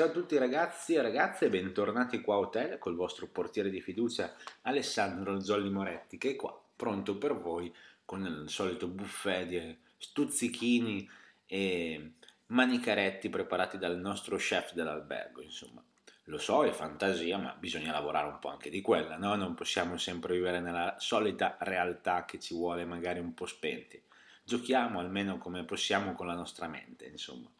Ciao a tutti ragazzi e ragazze, bentornati qua a Hotel col vostro portiere di fiducia Alessandro Zolli Moretti che è qua, pronto per voi con il solito buffet di stuzzichini e manicaretti preparati dal nostro chef dell'albergo, insomma. Lo so, è fantasia, ma bisogna lavorare un po' anche di quella, no? Non possiamo sempre vivere nella solita realtà che ci vuole magari un po' spenti. Giochiamo almeno come possiamo con la nostra mente, insomma.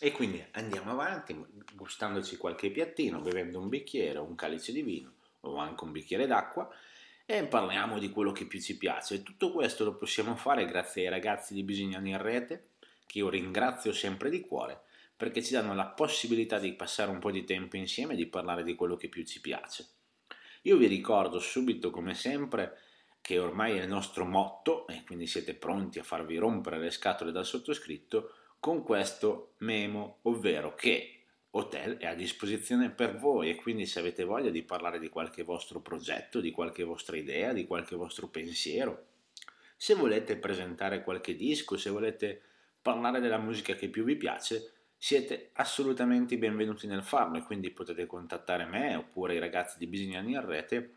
E quindi andiamo avanti gustandoci qualche piattino, bevendo un bicchiere, un calice di vino o anche un bicchiere d'acqua e parliamo di quello che più ci piace. E tutto questo lo possiamo fare grazie ai ragazzi di Bisignani in Rete, che io ringrazio sempre di cuore, perché ci danno la possibilità di passare un po' di tempo insieme e di parlare di quello che più ci piace. Io vi ricordo subito, come sempre, che ormai è il nostro motto, e quindi siete pronti a farvi rompere le scatole dal sottoscritto, con questo memo, ovvero che Hotel è a disposizione per voi e quindi se avete voglia di parlare di qualche vostro progetto, di qualche vostra idea, di qualche vostro pensiero, se volete presentare qualche disco, se volete parlare della musica che più vi piace, siete assolutamente benvenuti nel farlo e quindi potete contattare me oppure i ragazzi di Bisignani in rete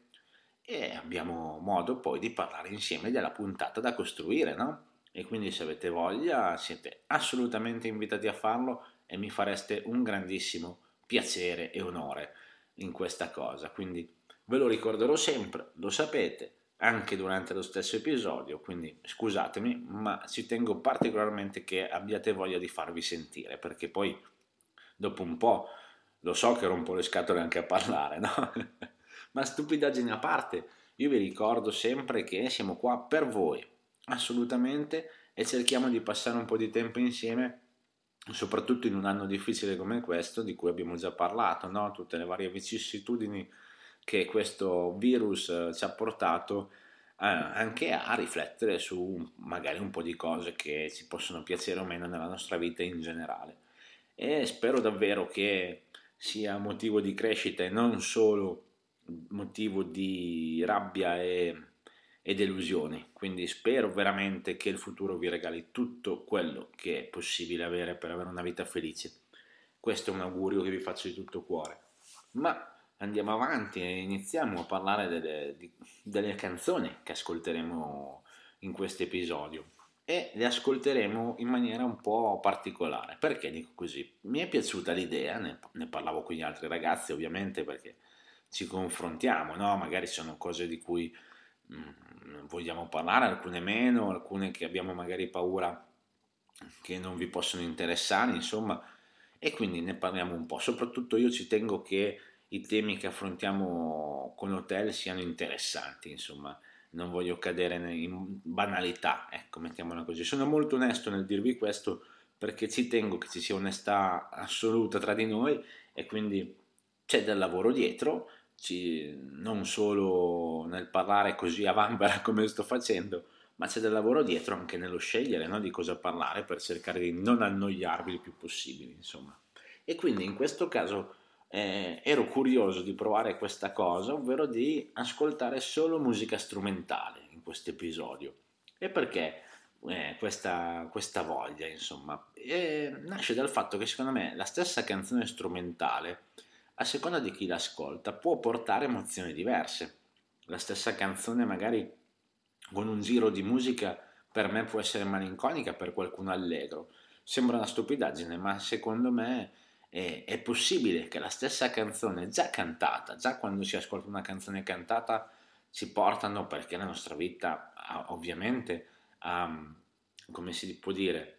e abbiamo modo poi di parlare insieme della puntata da costruire, no? E quindi se avete voglia siete assolutamente invitati a farlo e mi fareste un grandissimo piacere e onore in questa cosa. Quindi ve lo ricorderò sempre, lo sapete, anche durante lo stesso episodio, quindi scusatemi, ma ci tengo particolarmente che abbiate voglia di farvi sentire, perché poi dopo un po' lo so che rompo le scatole anche a parlare, no? ma stupidaggine a parte, io vi ricordo sempre che siamo qua per voi, assolutamente e cerchiamo di passare un po' di tempo insieme soprattutto in un anno difficile come questo di cui abbiamo già parlato no? tutte le varie vicissitudini che questo virus eh, ci ha portato eh, anche a riflettere su magari un po' di cose che ci possono piacere o meno nella nostra vita in generale e spero davvero che sia motivo di crescita e non solo motivo di rabbia e e delusioni. Quindi spero veramente che il futuro vi regali tutto quello che è possibile avere per avere una vita felice. Questo è un augurio che vi faccio di tutto cuore. Ma andiamo avanti e iniziamo a parlare delle, di, delle canzoni che ascolteremo in questo episodio e le ascolteremo in maniera un po' particolare. Perché dico così? Mi è piaciuta l'idea, ne, ne parlavo con gli altri ragazzi ovviamente perché ci confrontiamo, no? magari sono cose di cui vogliamo parlare, alcune meno, alcune che abbiamo magari paura che non vi possono interessare, insomma, e quindi ne parliamo un po'. Soprattutto io ci tengo che i temi che affrontiamo con Hotel siano interessanti, insomma, non voglio cadere in banalità, ecco, mettiamola così. Sono molto onesto nel dirvi questo perché ci tengo che ci sia onestà assoluta tra di noi e quindi c'è del lavoro dietro ci, non solo nel parlare così a vanvera come sto facendo, ma c'è del lavoro dietro anche nello scegliere no? di cosa parlare per cercare di non annoiarvi il più possibile, insomma. E quindi in questo caso eh, ero curioso di provare questa cosa, ovvero di ascoltare solo musica strumentale in questo episodio. E perché eh, questa, questa, voglia, insomma? E nasce dal fatto che secondo me la stessa canzone strumentale a seconda di chi l'ascolta, può portare emozioni diverse. La stessa canzone magari con un giro di musica per me può essere malinconica, per qualcuno allegro. Sembra una stupidaggine, ma secondo me è, è possibile che la stessa canzone già cantata, già quando si ascolta una canzone cantata, ci portano perché la nostra vita ovviamente ha, come si può dire,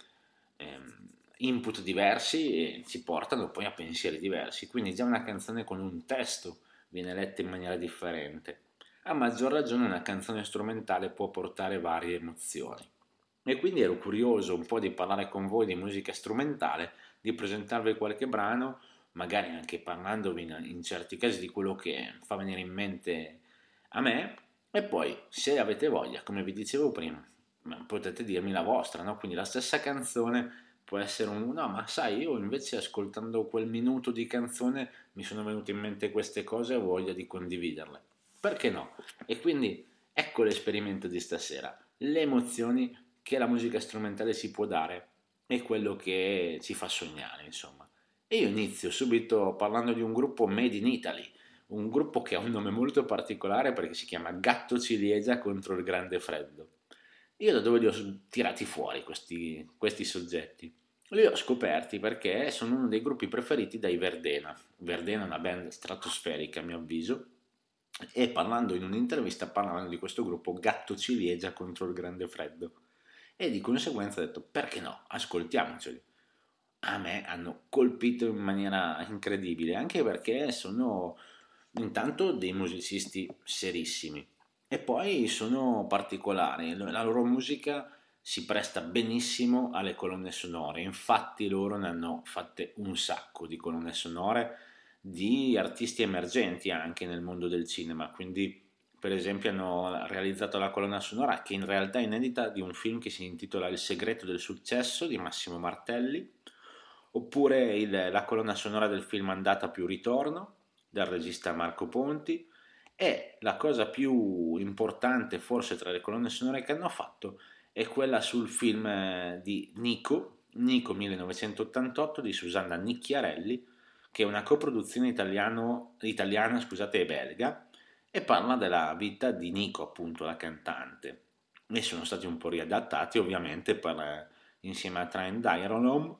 ehm, input diversi ci portano poi a pensieri diversi. Quindi già una canzone con un testo viene letta in maniera differente. A maggior ragione una canzone strumentale può portare varie emozioni. E quindi ero curioso un po' di parlare con voi di musica strumentale, di presentarvi qualche brano, magari anche parlandovi in certi casi di quello che fa venire in mente a me, e poi se avete voglia, come vi dicevo prima, potete dirmi la vostra, no? quindi la stessa canzone può essere un no, ma sai, io invece ascoltando quel minuto di canzone mi sono venute in mente queste cose e ho voglia di condividerle. Perché no? E quindi ecco l'esperimento di stasera, le emozioni che la musica strumentale si può dare e quello che ci fa sognare, insomma. E io inizio subito parlando di un gruppo Made in Italy, un gruppo che ha un nome molto particolare perché si chiama Gatto Ciliegia contro il Grande Freddo. Io da dove li ho tirati fuori questi, questi soggetti? Li ho scoperti perché sono uno dei gruppi preferiti dai Verdena. Verdena è una band stratosferica a mio avviso e parlando in un'intervista parlavano di questo gruppo Gatto Ciliegia contro il Grande Freddo e di conseguenza ho detto perché no, ascoltiamoceli. A me hanno colpito in maniera incredibile anche perché sono intanto dei musicisti serissimi e poi sono particolari, la loro musica si presta benissimo alle colonne sonore, infatti loro ne hanno fatte un sacco di colonne sonore di artisti emergenti anche nel mondo del cinema, quindi per esempio hanno realizzato la colonna sonora che in realtà è inedita di un film che si intitola Il segreto del successo di Massimo Martelli, oppure il, la colonna sonora del film Andata più ritorno del regista Marco Ponti e la cosa più importante forse tra le colonne sonore che hanno fatto è quella sul film eh, di Nico, Nico 1988 di Susanna Nicchiarelli, che è una coproduzione italiano, italiana scusate, e belga, e parla della vita di Nico, appunto, la cantante. E sono stati un po' riadattati, ovviamente, per, eh, insieme a Trent Dyronom,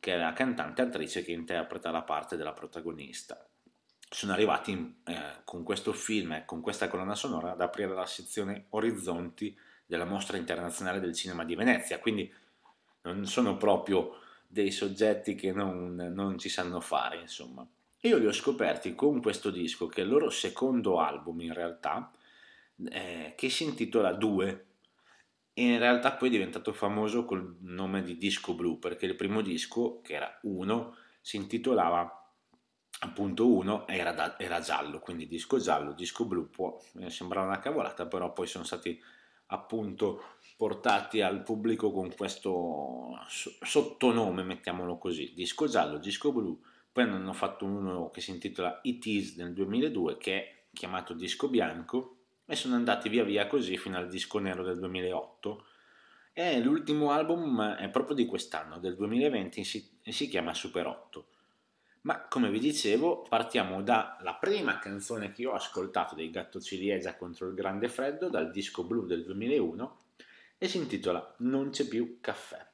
che è la cantante attrice che interpreta la parte della protagonista. Sono arrivati in, eh, con questo film e con questa colonna sonora ad aprire la sezione Orizzonti della Mostra Internazionale del Cinema di Venezia, quindi non sono proprio dei soggetti che non, non ci sanno fare, insomma. Io li ho scoperti con questo disco, che è il loro secondo album in realtà, eh, che si intitola Due, e in realtà poi è diventato famoso col nome di Disco Blu, perché il primo disco, che era Uno, si intitolava appunto uno era, era, giallo, quindi disco giallo, disco blu, può eh, sembrare una cavolata, però poi sono stati appunto portati al pubblico con questo sottonome, mettiamolo così, disco giallo, disco blu, poi hanno fatto uno che si intitola It Is nel 2002 che è chiamato disco bianco e sono andati via via così fino al disco nero del 2008 e l'ultimo album è proprio di quest'anno, del 2020, si, si chiama Super 8 ma come vi dicevo, partiamo dalla prima canzone che ho ascoltato dei Gatto Ciliegia contro il Grande Freddo, dal disco blu del 2001, e si intitola Non c'è più caffè.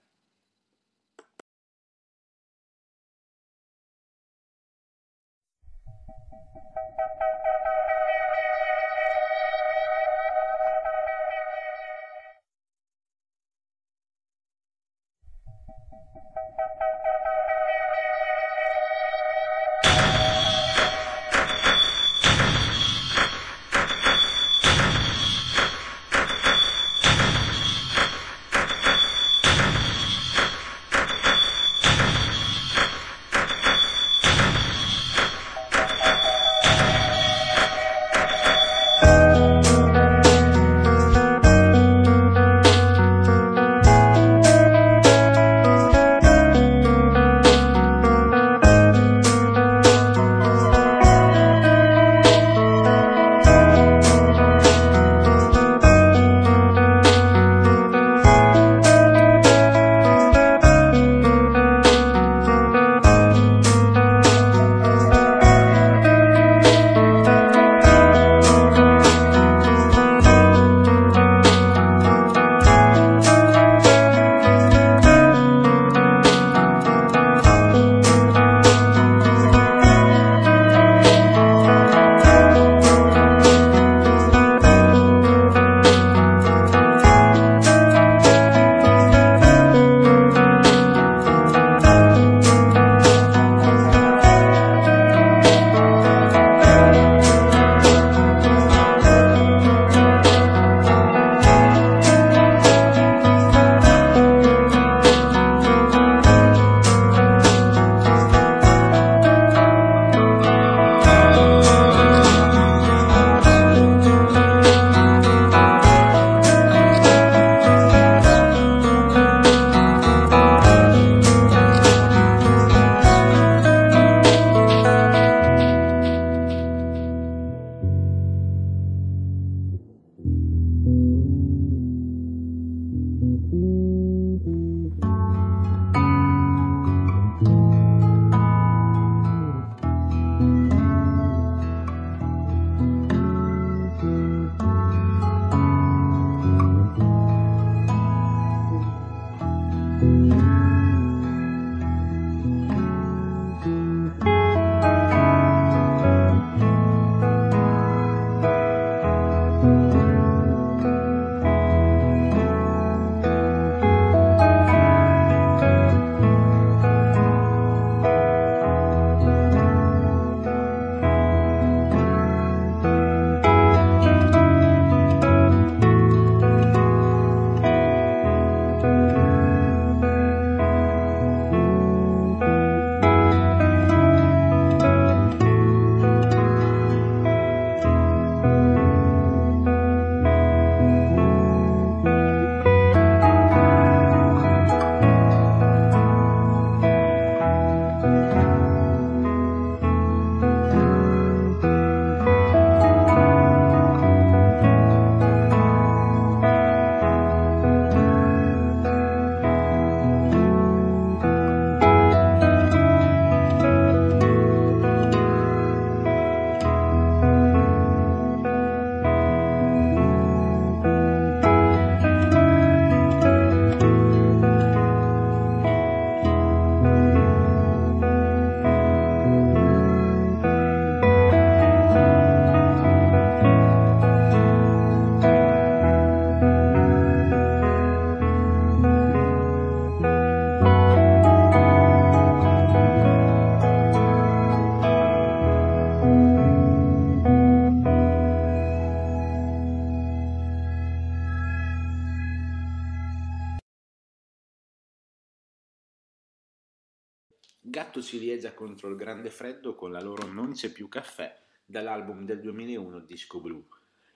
Ciliegia contro il Grande Freddo con la loro Non c'è più caffè dall'album del 2001 Disco Blu.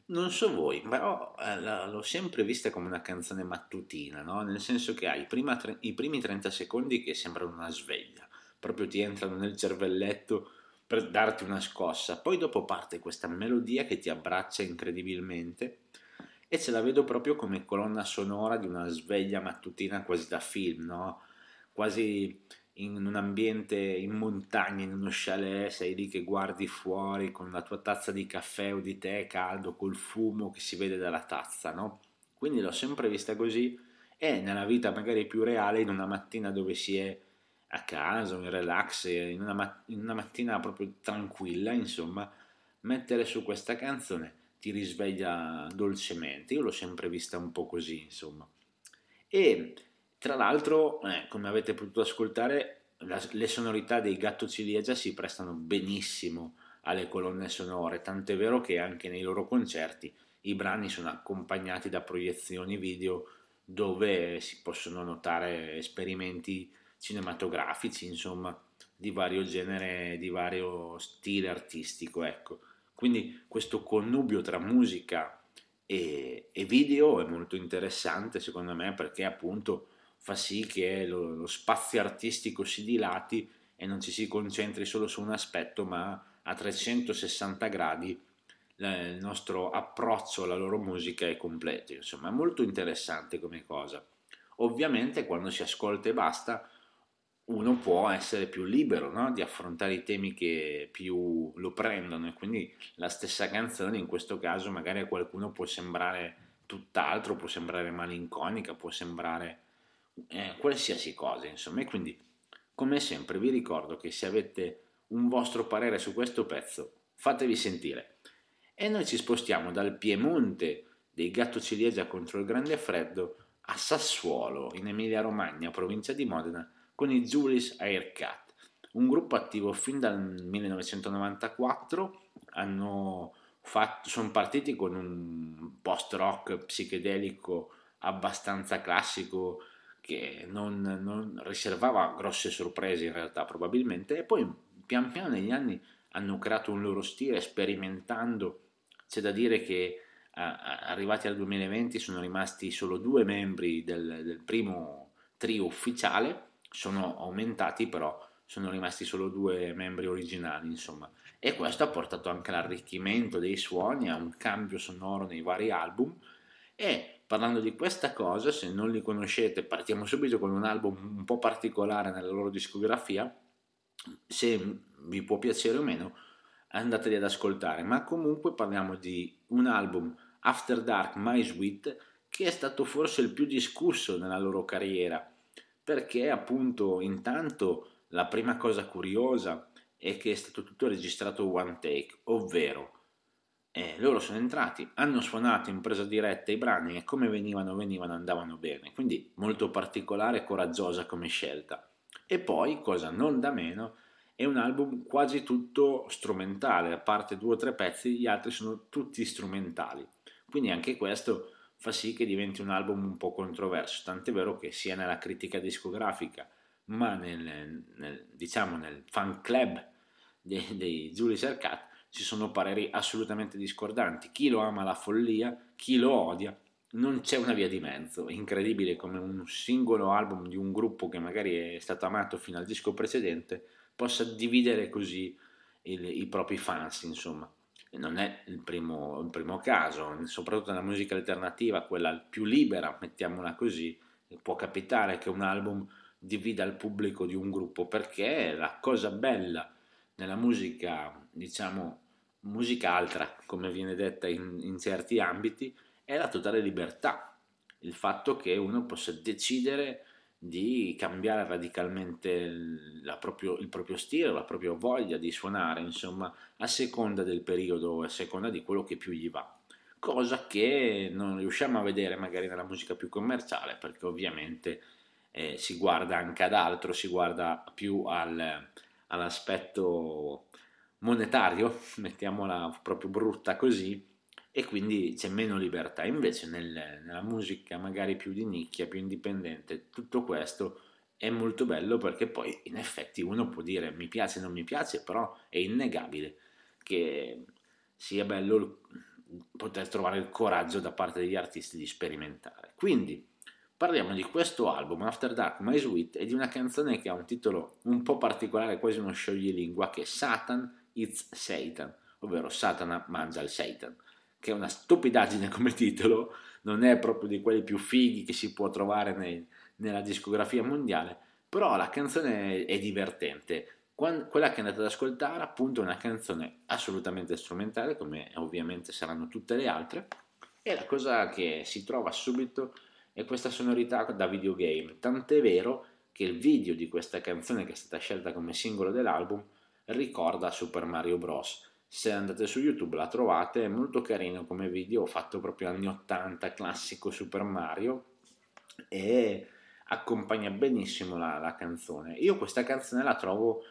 Non so voi, però eh, l'ho sempre vista come una canzone mattutina, no? nel senso che hai tre, i primi 30 secondi che sembrano una sveglia, proprio ti entrano nel cervelletto per darti una scossa, poi dopo parte questa melodia che ti abbraccia incredibilmente e ce la vedo proprio come colonna sonora di una sveglia mattutina quasi da film, no? quasi in un ambiente in montagna, in uno chalet, sei lì che guardi fuori con la tua tazza di caffè o di tè caldo, col fumo che si vede dalla tazza, no? Quindi l'ho sempre vista così e nella vita magari più reale, in una mattina dove si è a casa, in relax, in una, mat- in una mattina proprio tranquilla, insomma, mettere su questa canzone ti risveglia dolcemente. Io l'ho sempre vista un po' così, insomma. E tra l'altro, eh, come avete potuto ascoltare, la, le sonorità dei Gatto Ciliegia si prestano benissimo alle colonne sonore, tant'è vero che anche nei loro concerti i brani sono accompagnati da proiezioni video dove si possono notare esperimenti cinematografici, insomma, di vario genere, di vario stile artistico, ecco. Quindi questo connubio tra musica e, e video è molto interessante secondo me perché appunto fa sì che lo, lo spazio artistico si dilati e non ci si concentri solo su un aspetto, ma a 360 gradi il nostro approccio alla loro musica è completo. Insomma, è molto interessante come cosa. Ovviamente quando si ascolta e basta, uno può essere più libero no? di affrontare i temi che più lo prendono e quindi la stessa canzone in questo caso magari a qualcuno può sembrare tutt'altro, può sembrare malinconica, può sembrare eh, qualsiasi cosa, insomma. E quindi, come sempre, vi ricordo che se avete un vostro parere su questo pezzo, fatevi sentire. E noi ci spostiamo dal Piemonte dei Gatto Ciliegia contro il Grande Freddo a Sassuolo, in Emilia-Romagna, provincia di Modena, con i Julis Aircat, un gruppo attivo fin dal 1994, hanno fatto, sono partiti con un post-rock psichedelico abbastanza classico che non, non, riservava grosse sorprese in realtà probabilmente e poi pian piano negli anni hanno creato un loro stile sperimentando. C'è da dire che arrivati al 2020 sono rimasti solo due membri del, del primo trio ufficiale. Sono aumentati però sono rimasti solo due membri originali insomma. E questo ha portato anche all'arricchimento dei suoni a un cambio sonoro nei vari album. E parlando di questa cosa, se non li conoscete, partiamo subito con un album un po' particolare nella loro discografia, se vi può piacere o meno, andateli ad ascoltare, ma comunque parliamo di un album After Dark My Sweet che è stato forse il più discusso nella loro carriera, perché appunto intanto la prima cosa curiosa è che è stato tutto registrato one take, ovvero eh, loro sono entrati, hanno suonato in presa diretta i brani e come venivano, venivano, andavano bene, quindi molto particolare e coraggiosa come scelta. E poi, cosa non da meno, è un album quasi tutto strumentale, a parte due o tre pezzi, gli altri sono tutti strumentali. Quindi anche questo fa sì che diventi un album un po' controverso, tant'è vero che sia nella critica discografica, ma nel, nel diciamo nel fan club dei, dei Julius Arcat ci sono pareri assolutamente discordanti. Chi lo ama la follia, chi lo odia, non c'è una via di mezzo. È incredibile come un singolo album di un gruppo che magari è stato amato fino al disco precedente possa dividere così il, i propri fans, insomma. Non è il primo, il primo caso, soprattutto nella musica alternativa, quella più libera, mettiamola così, può capitare che un album divida il pubblico di un gruppo perché la cosa bella nella musica, diciamo, musica altra, come viene detta in, in certi ambiti, è la totale libertà, il fatto che uno possa decidere di cambiare radicalmente proprio, il proprio stile, la propria voglia di suonare, insomma, a seconda del periodo, a seconda di quello che più gli va. Cosa che non riusciamo a vedere magari nella musica più commerciale, perché ovviamente eh, si guarda anche ad altro, si guarda più al, all'aspetto monetario, mettiamola proprio brutta così, e quindi c'è meno libertà. Invece nel, nella musica magari più di nicchia, più indipendente, tutto questo è molto bello perché poi in effetti uno può dire mi piace non mi piace, però è innegabile che sia bello poter trovare il coraggio da parte degli artisti di sperimentare. Quindi parliamo di questo album, After Dark My Sweet, e di una canzone che ha un titolo un po' particolare, quasi uno scioglilingua, che è Satan It's Satan, ovvero Satana mangia il Satan, che è una stupidaggine come titolo, non è proprio di quelli più fighi che si può trovare nei, nella discografia mondiale, però la canzone è divertente. quella che andate ad ascoltare appunto è una canzone assolutamente strumentale, come ovviamente saranno tutte le altre, e la cosa che si trova subito è questa sonorità da videogame, tant'è vero che il video di questa canzone che è stata scelta come singolo dell'album ricorda Super Mario Bros. Se andate su YouTube la trovate, è molto carino come video, fatto proprio anni 80, classico Super Mario e accompagna benissimo la, la canzone. Io questa canzone la trovo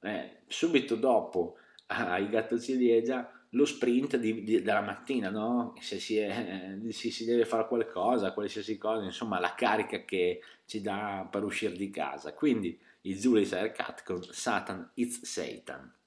eh, subito dopo ai Gatto Ciliegia lo sprint di, di, della mattina, no? se si, è, eh, si, si, deve fare qualcosa, qualsiasi cosa, insomma la carica che ci dà per uscire di casa. Quindi i Zulis Cat con Satan It's Satan.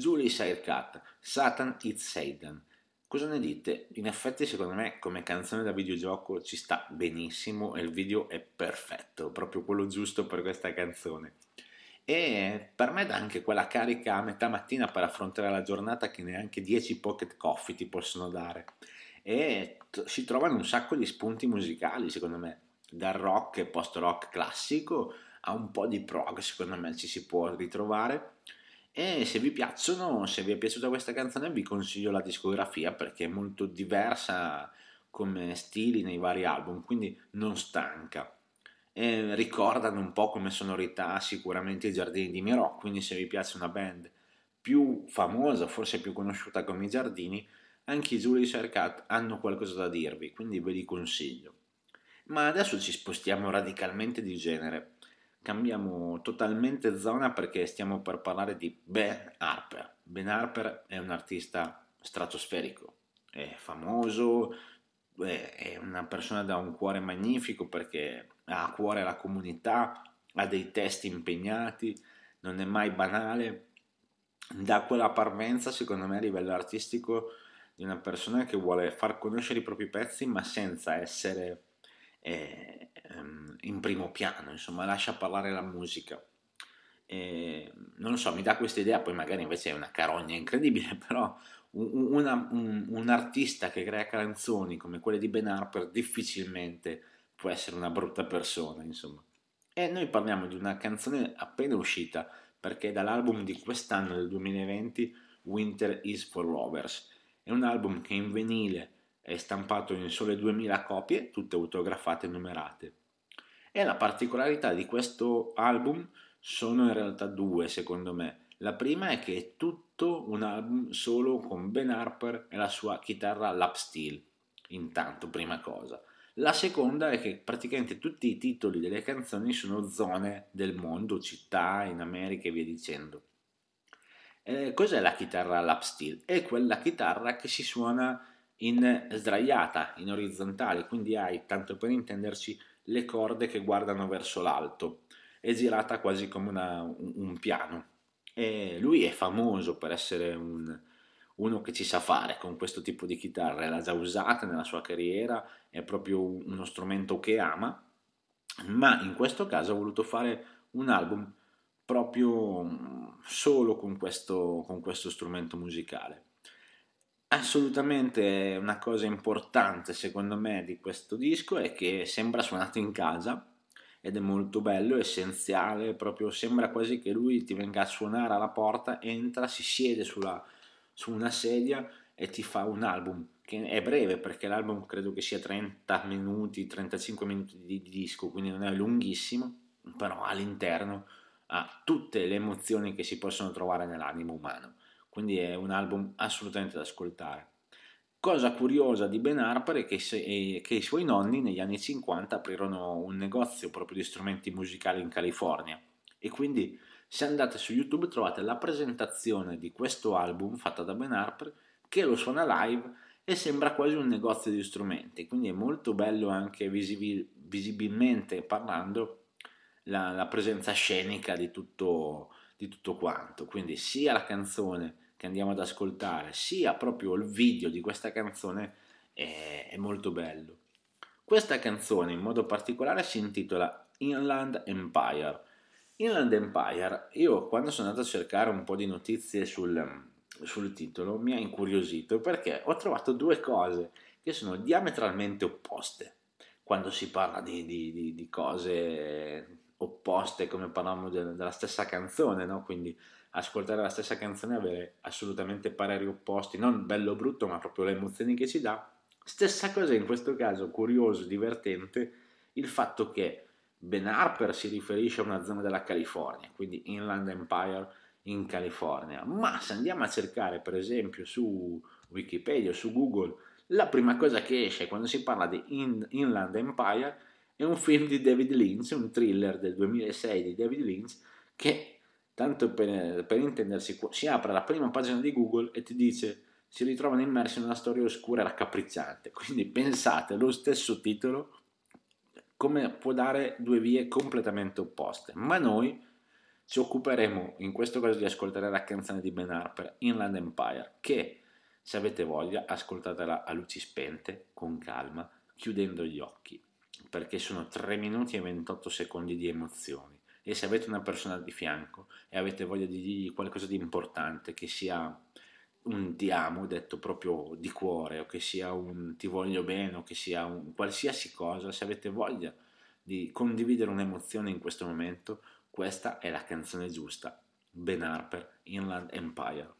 Julie Sirecat, Satan It's Satan. Cosa ne dite? In effetti secondo me come canzone da videogioco ci sta benissimo e il video è perfetto, proprio quello giusto per questa canzone. E per me dà anche quella carica a metà mattina per affrontare la giornata che neanche 10 pocket coffee ti possono dare. E t- si trovano un sacco di spunti musicali secondo me, dal rock e post rock classico a un po' di prog secondo me ci si può ritrovare e se vi piacciono, se vi è piaciuta questa canzone, vi consiglio la discografia perché è molto diversa come stili nei vari album, quindi non stanca. E ricordano un po' come sonorità sicuramente i Giardini di Miro, quindi se vi piace una band più famosa, forse più conosciuta come i Giardini, anche i Julie Sercat hanno qualcosa da dirvi, quindi ve li consiglio. Ma adesso ci spostiamo radicalmente di genere cambiamo totalmente zona perché stiamo per parlare di Ben Harper. Ben Harper è un artista stratosferico, è famoso, è una persona da un cuore magnifico perché ha a cuore la comunità, ha dei testi impegnati, non è mai banale, dà quella parvenza secondo me a livello artistico di una persona che vuole far conoscere i propri pezzi ma senza essere eh, in primo piano, insomma, lascia parlare la musica. E, non lo so, mi dà questa idea, poi magari invece è una carogna incredibile, però un, una, un, un, artista che crea canzoni come quelle di Ben Harper difficilmente può essere una brutta persona, insomma. E noi parliamo di una canzone appena uscita, perché è dall'album di quest'anno, del 2020, Winter is for Lovers. È un album che in venile è stampato in sole 2000 copie, tutte autografate e numerate. E la particolarità di questo album sono in realtà due, secondo me. La prima è che è tutto un album solo con Ben Harper e la sua chitarra lap steel, intanto, prima cosa. La seconda è che praticamente tutti i titoli delle canzoni sono zone del mondo, città in America e via dicendo. Eh, cos'è la chitarra lap steel? È quella chitarra che si suona in sdraiata, in orizzontale, quindi hai, tanto per intenderci, le corde che guardano verso l'alto, è girata quasi come una, un, piano. E lui è famoso per essere un, uno che ci sa fare con questo tipo di chitarra, l'ha già usata nella sua carriera, è proprio uno strumento che ama, ma in questo caso ha voluto fare un album proprio solo con questo, con questo strumento musicale. Assolutamente una cosa importante secondo me di questo disco è che sembra suonato in casa ed è molto bello, essenziale, proprio sembra quasi che lui ti venga a suonare alla porta, entra, si siede sulla, su una sedia e ti fa un album che è breve perché l'album credo che sia 30 minuti, 35 minuti di disco, quindi non è lunghissimo, però all'interno ha tutte le emozioni che si possono trovare nell'animo umano quindi è un album assolutamente da ascoltare. Cosa curiosa di Ben Harper è che, se, è che, i suoi nonni negli anni 50 aprirono un negozio proprio di strumenti musicali in California. E quindi se andate su YouTube trovate la presentazione di questo album fatta da Ben Harper che lo suona live e sembra quasi un negozio di strumenti, quindi è molto bello anche visibil, visibilmente parlando la, la presenza scenica di tutto, di tutto quanto, quindi sia la canzone che andiamo ad ascoltare, sia proprio il video di questa canzone è, è molto bello. Questa canzone in modo particolare si intitola Inland Empire. Inland Empire, io quando sono andato a cercare un po' di notizie sul, sul titolo mi ha incuriosito perché ho trovato due cose che sono diametralmente opposte quando si parla di, di, di, di cose opposte come parlavamo de- della stessa canzone, no? quindi ascoltare la stessa canzone e avere assolutamente pareri opposti, non bello o brutto, ma proprio le emozioni che ci dà. Stessa cosa in questo caso, curioso, divertente, il fatto che Ben Harper si riferisce a una zona della California, quindi Inland Empire in California, ma se andiamo a cercare per esempio su Wikipedia o su Google, la prima cosa che esce quando si parla di In- Inland Empire è un film di David Lynch, un thriller del 2006 di David Lynch che, tanto per, per intendersi, si apre la prima pagina di Google e ti dice si ritrovano immersi in una storia oscura e raccapricciante. Quindi pensate, lo stesso titolo come può dare due vie completamente opposte, ma noi ci occuperemo in questo caso di ascoltare la canzone di Ben Harper, Inland Empire, che se avete voglia ascoltatela a luci spente, con calma, chiudendo gli occhi, perché sono 3 minuti e 28 secondi di emozioni. E se avete una persona di fianco e avete voglia di dirgli qualcosa di importante, che sia un ti amo detto proprio di cuore, o che sia un ti voglio bene, o che sia un qualsiasi cosa, se avete voglia di condividere un'emozione in questo momento, questa è la canzone giusta. Ben Harper, Inland Empire.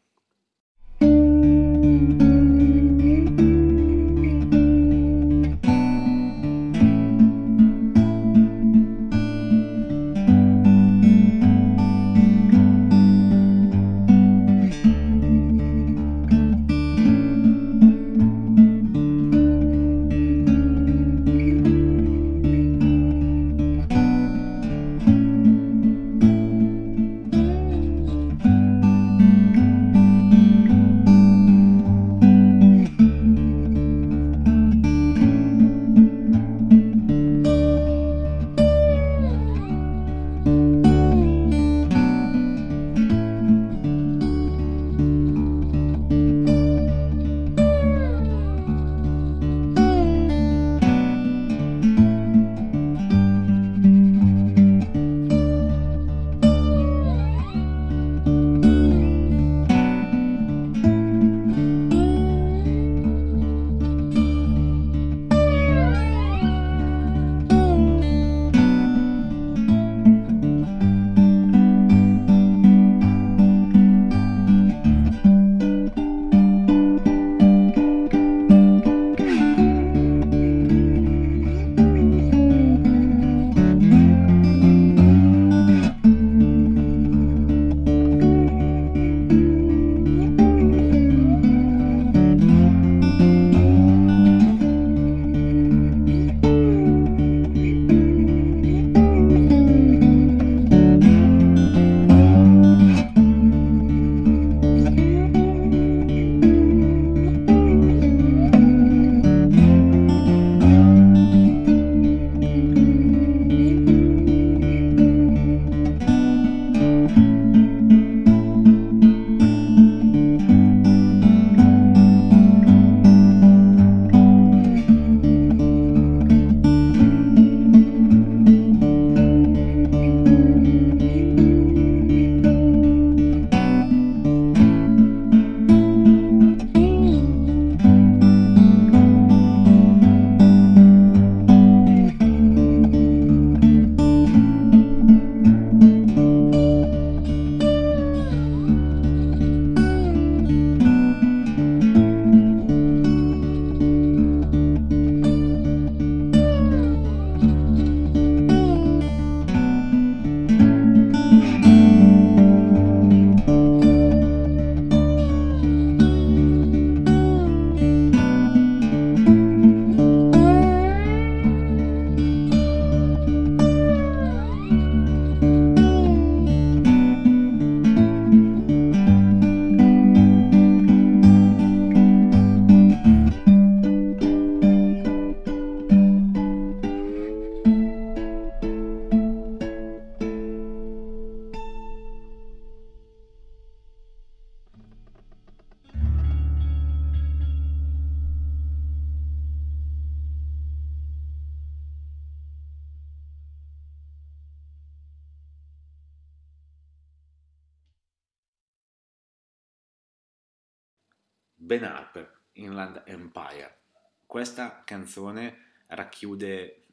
Canzone racchiude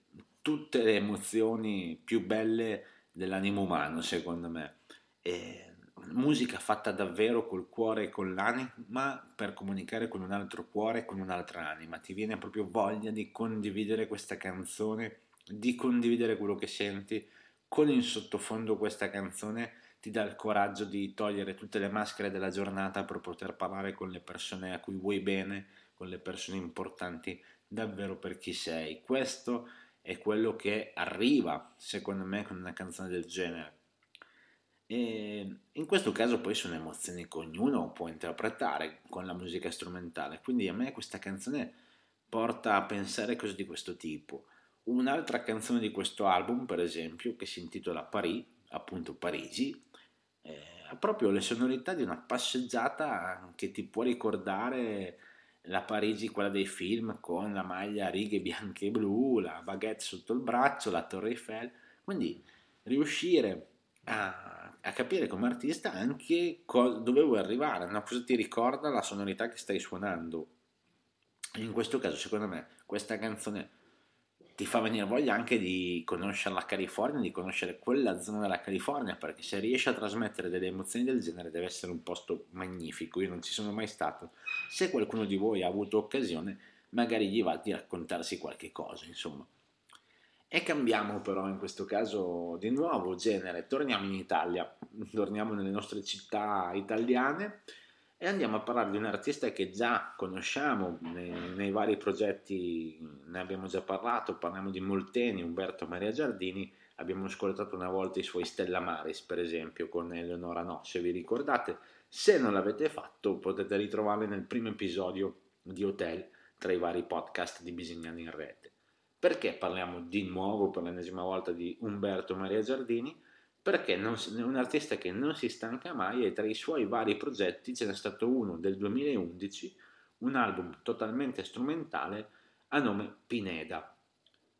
tutte le emozioni più belle dell'animo umano, secondo me. E musica fatta davvero col cuore e con l'anima per comunicare con un altro cuore e con un'altra anima. Ti viene proprio voglia di condividere questa canzone, di condividere quello che senti con in sottofondo questa canzone ti dà il coraggio di togliere tutte le maschere della giornata per poter parlare con le persone a cui vuoi bene, con le persone importanti davvero per chi sei. Questo è quello che arriva, secondo me, con una canzone del genere. E in questo caso poi sono emozioni che ognuno può interpretare con la musica strumentale, quindi a me questa canzone porta a pensare cose di questo tipo. Un'altra canzone di questo album, per esempio, che si intitola Paris, appunto Parigi, eh, ha proprio le sonorità di una passeggiata che ti può ricordare la Parigi, quella dei film, con la maglia a righe bianche e blu, la baguette sotto il braccio, la Torre Eiffel. Quindi riuscire a, a capire come artista anche co- dove vuoi arrivare, no? cosa ti ricorda la sonorità che stai suonando. In questo caso, secondo me, questa canzone ti fa venire voglia anche di conoscere la California, di conoscere quella zona della California, perché se riesci a trasmettere delle emozioni del genere deve essere un posto magnifico, io non ci sono mai stato. Se qualcuno di voi ha avuto occasione, magari gli va di raccontarsi qualche cosa, insomma. E cambiamo però in questo caso di nuovo genere, torniamo in Italia, torniamo nelle nostre città italiane e andiamo a parlare di un artista che già conosciamo nei, nei, vari progetti, ne abbiamo già parlato, parliamo di Molteni, Umberto Maria Giardini, abbiamo ascoltato una volta i suoi Stella Maris per esempio con Eleonora No, se vi ricordate, se non l'avete fatto potete ritrovarli nel primo episodio di Hotel tra i vari podcast di Bisignani in rete. Perché parliamo di nuovo per l'ennesima volta di Umberto Maria Giardini? Perché non, un artista che non si stanca mai e tra i suoi vari progetti ce n'è stato uno del 2011, un album totalmente strumentale a nome Pineda.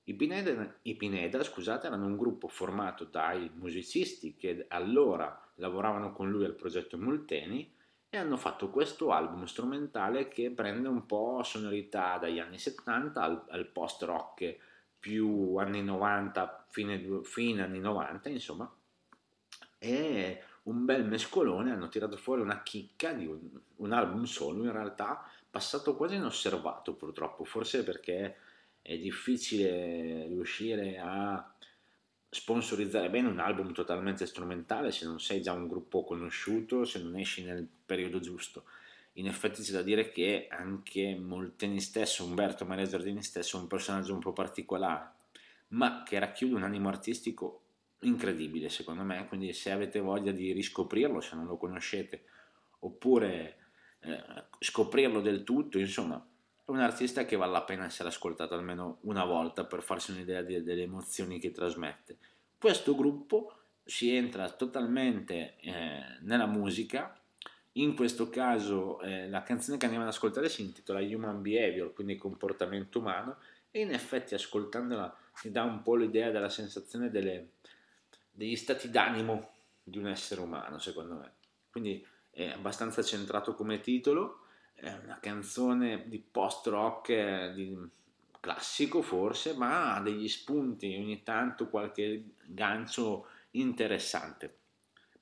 I Pineda, I Pineda scusate, erano un gruppo formato dai musicisti che allora lavoravano con lui al progetto Multeni e hanno fatto questo album strumentale che prende un po' sonorità dagli anni 70 al, al post rock più anni 90, fine, fine anni 90, insomma, e un bel mescolone, hanno tirato fuori una chicca di un, un, album solo, in realtà passato quasi inosservato purtroppo, forse perché è difficile riuscire a sponsorizzare bene un album totalmente strumentale se non sei già un gruppo conosciuto, se non esci nel periodo giusto. In effetti c'è da dire che anche Molteni stesso, Umberto Maria Giardini stesso, è un personaggio un po' particolare, ma che racchiude un animo artistico incredibile secondo me, quindi se avete voglia di riscoprirlo, se non lo conoscete, oppure eh, scoprirlo del tutto, insomma, è un artista che vale la pena essere ascoltato almeno una volta per farsi un'idea di, delle emozioni che trasmette. Questo gruppo si entra totalmente eh, nella musica, in questo caso eh, la canzone che andiamo ad ascoltare si intitola Human Behavior, quindi comportamento umano, e in effetti ascoltandola mi dà un po' l'idea della sensazione delle, degli stati d'animo di un essere umano, secondo me. Quindi è abbastanza centrato come titolo, è una canzone di post-rock eh, di classico forse, ma ha degli spunti, ogni tanto qualche gancio interessante.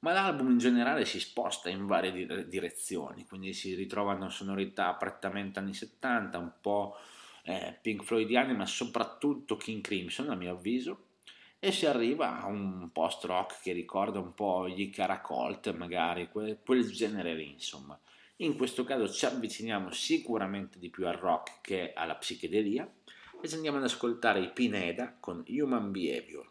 Ma l'album in generale si sposta in varie direzioni, quindi si ritrovano sonorità prettamente anni 70, un po' eh, Pink Floydiane, ma soprattutto King Crimson a mio avviso, e si arriva a un post rock che ricorda un po' gli Caracolt, magari quel, quel genere lì, insomma. In questo caso ci avviciniamo sicuramente di più al rock che alla psichedelia e ci andiamo ad ascoltare i Pineda con Human Behavior.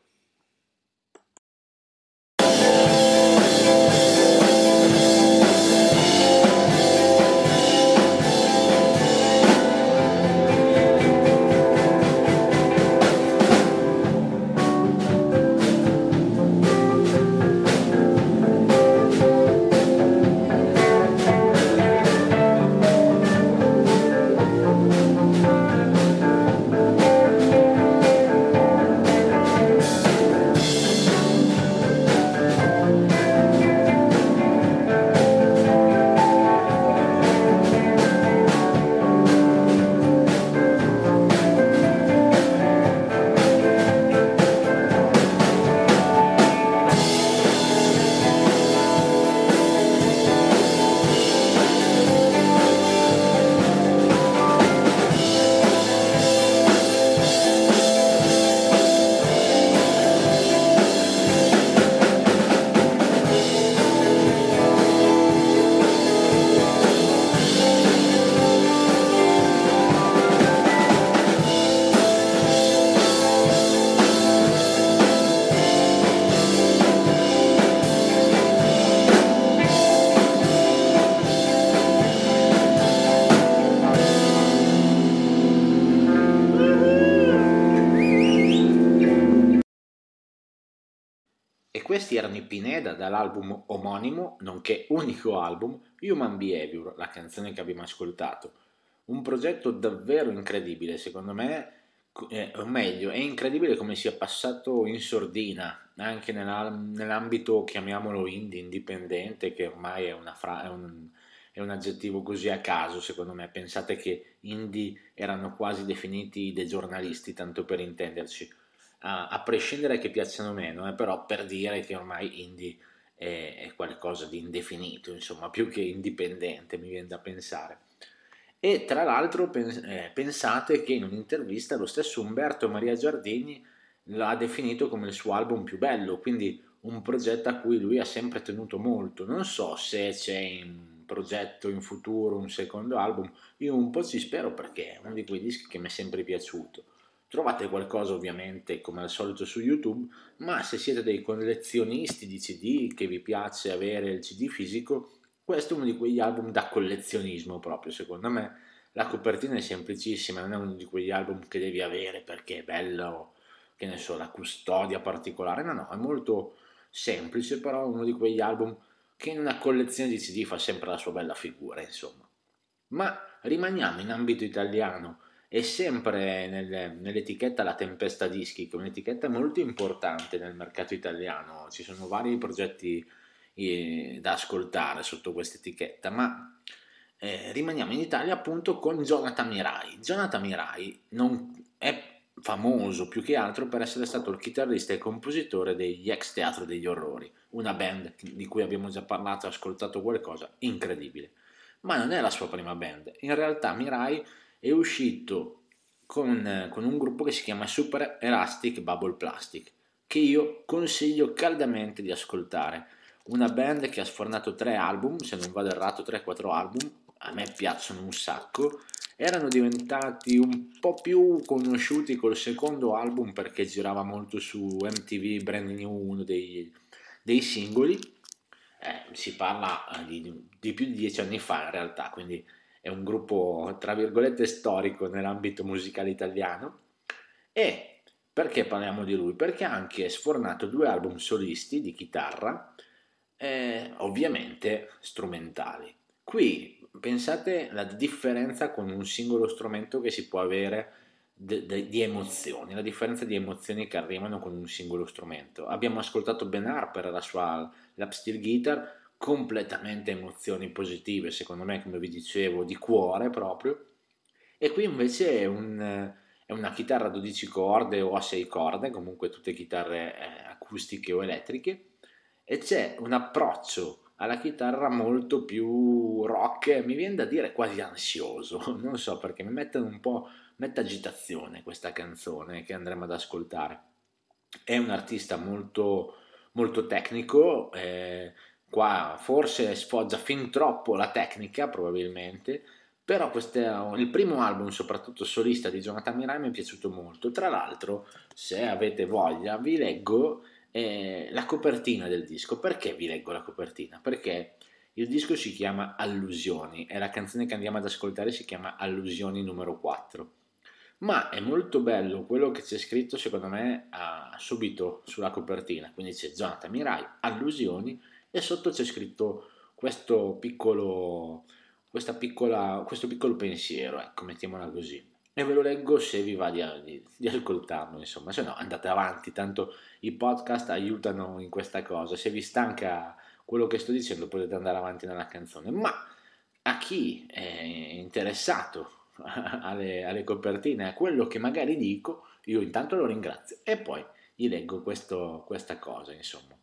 Questi erano i Pineda dall'album omonimo, nonché unico album, Human Behavior, la canzone che abbiamo ascoltato. Un progetto davvero incredibile, secondo me, eh, o meglio, è incredibile come sia passato in sordina, anche nell'ambito, chiamiamolo indie, indipendente, che ormai è, fra- è, un, è un aggettivo così a caso, secondo me. Pensate che indie erano quasi definiti dei giornalisti, tanto per intenderci a, a prescindere che piacciono meno, eh, però per dire che ormai indie è, è, qualcosa di indefinito, insomma, più che indipendente, mi viene da pensare. E tra l'altro eh, pensate che in un'intervista lo stesso Umberto Maria Giardini l'ha definito come il suo album più bello, quindi un progetto a cui lui ha sempre tenuto molto. Non so se c'è in progetto in futuro un secondo album, io un po' ci spero perché è uno di quei dischi che mi è sempre piaciuto. Trovate qualcosa ovviamente come al solito su YouTube, ma se siete dei collezionisti di CD che vi piace avere il CD fisico, questo è uno di quegli album da collezionismo proprio, secondo me. La copertina è semplicissima, non è uno di quegli album che devi avere perché è bello, che ne so, la custodia particolare, no, no, è molto semplice, però è uno di quegli album che in una collezione di CD fa sempre la sua bella figura, insomma. Ma rimaniamo in ambito italiano e sempre nel, nell'etichetta La Tempesta Dischi, che è un'etichetta molto importante nel mercato italiano, ci sono vari progetti eh, da ascoltare sotto questa etichetta, ma eh, rimaniamo in Italia appunto con Jonathan Mirai. Jonathan Mirai è famoso più che altro per essere stato il chitarrista e compositore degli ex Teatro degli Orrori, una band di cui abbiamo già parlato e ascoltato qualcosa, incredibile. Ma non è la sua prima band, in realtà Mirai è uscito con, con un gruppo che si chiama Super Elastic Bubble Plastic, che io consiglio caldamente di ascoltare. Una band che ha sfornato tre album, se non vado errato 3-4 album, a me piacciono un sacco, erano diventati un po' più conosciuti col secondo album perché girava molto su MTV Brand New, uno dei, dei singoli, eh, si parla di, di, più di dieci anni fa in realtà, quindi è un gruppo tra virgolette storico nell'ambito musicale italiano e perché parliamo di lui? Perché ha anche sfornato due album solisti di chitarra, eh, ovviamente strumentali. Qui pensate alla differenza con un singolo strumento che si può avere de, de, di emozioni, la differenza di emozioni che arrivano con un singolo strumento. Abbiamo ascoltato Ben Harper, la sua lap steel guitar, completamente emozioni positive, secondo me, come vi dicevo, di cuore proprio. E qui invece è, un, è una chitarra a 12 corde o a 6 corde, comunque tutte chitarre eh, acustiche o elettriche, e c'è un approccio alla chitarra molto più rock, mi viene da dire quasi ansioso, non so perché mi mette un po' mette agitazione questa canzone che andremo ad ascoltare. È un artista molto, molto tecnico, eh, Qua forse sfoggia fin troppo la tecnica, probabilmente, però queste, il primo album, soprattutto solista di Jonathan Mirai, mi è piaciuto molto. Tra l'altro, se avete voglia, vi leggo eh, la copertina del disco. Perché vi leggo la copertina? Perché il disco si chiama Allusioni e la canzone che andiamo ad ascoltare si chiama Allusioni numero 4. Ma è molto bello quello che c'è scritto, secondo me, subito sulla copertina. Quindi c'è Jonathan Mirai, Allusioni e sotto c'è scritto questo piccolo, piccola, questo piccolo pensiero, ecco, mettiamola così. E ve lo leggo se vi va di, di, di ascoltarlo, insomma, se no andate avanti, tanto i podcast aiutano in questa cosa. Se vi stanca quello che sto dicendo potete andare avanti nella canzone, ma a chi è interessato alle, alle copertine, a quello che magari dico, io intanto lo ringrazio e poi gli leggo questo, questa cosa, insomma.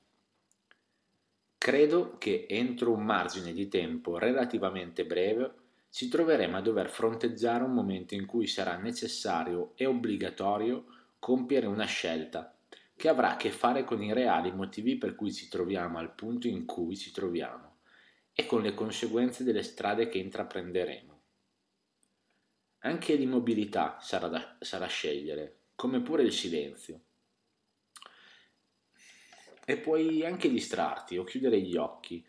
Credo che entro un margine di tempo relativamente breve ci troveremo a dover fronteggiare un momento in cui sarà necessario e obbligatorio compiere una scelta che avrà a che fare con i reali motivi per cui ci troviamo al punto in cui ci troviamo e con le conseguenze delle strade che intraprenderemo. Anche l'immobilità sarà da sarà scegliere, come pure il silenzio e puoi anche distrarti o chiudere gli occhi,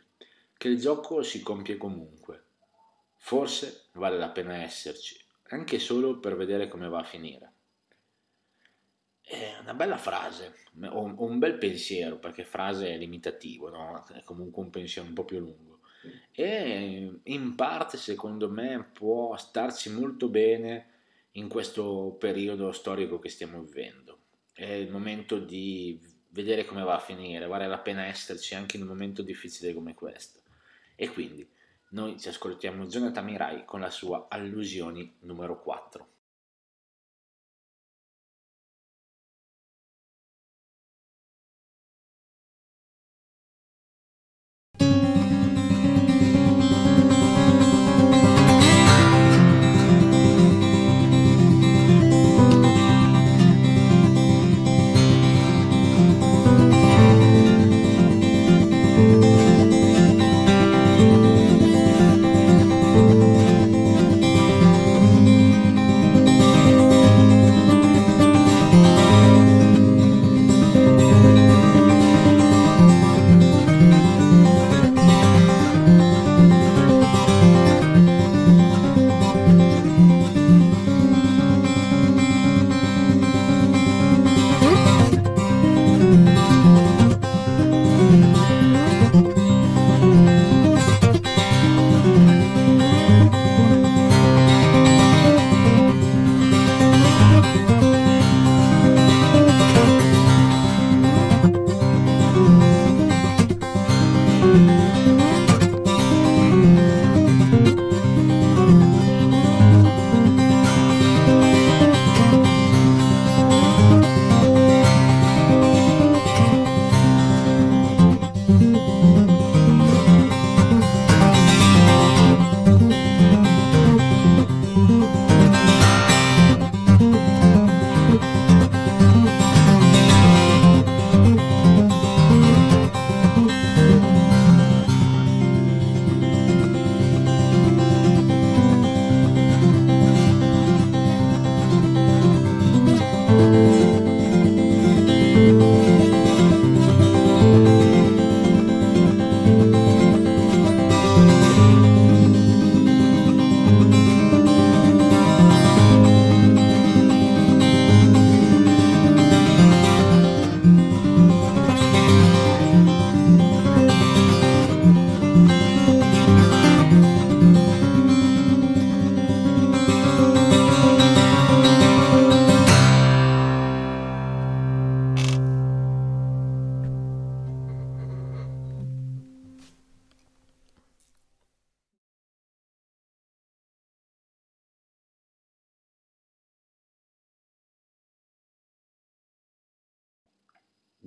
che il gioco si compie comunque. Forse vale la pena esserci, anche solo per vedere come va a finire. È una bella frase, o un bel pensiero, perché frase è limitativo, no? è comunque un pensiero un po' più lungo. E in parte, secondo me, può starci molto bene in questo periodo storico che stiamo vivendo. È il momento di vedere come va a finire, vale la pena esserci anche in un momento difficile come questo. E quindi noi ci ascoltiamo Jonathan Mirai con la sua Allusioni numero 4.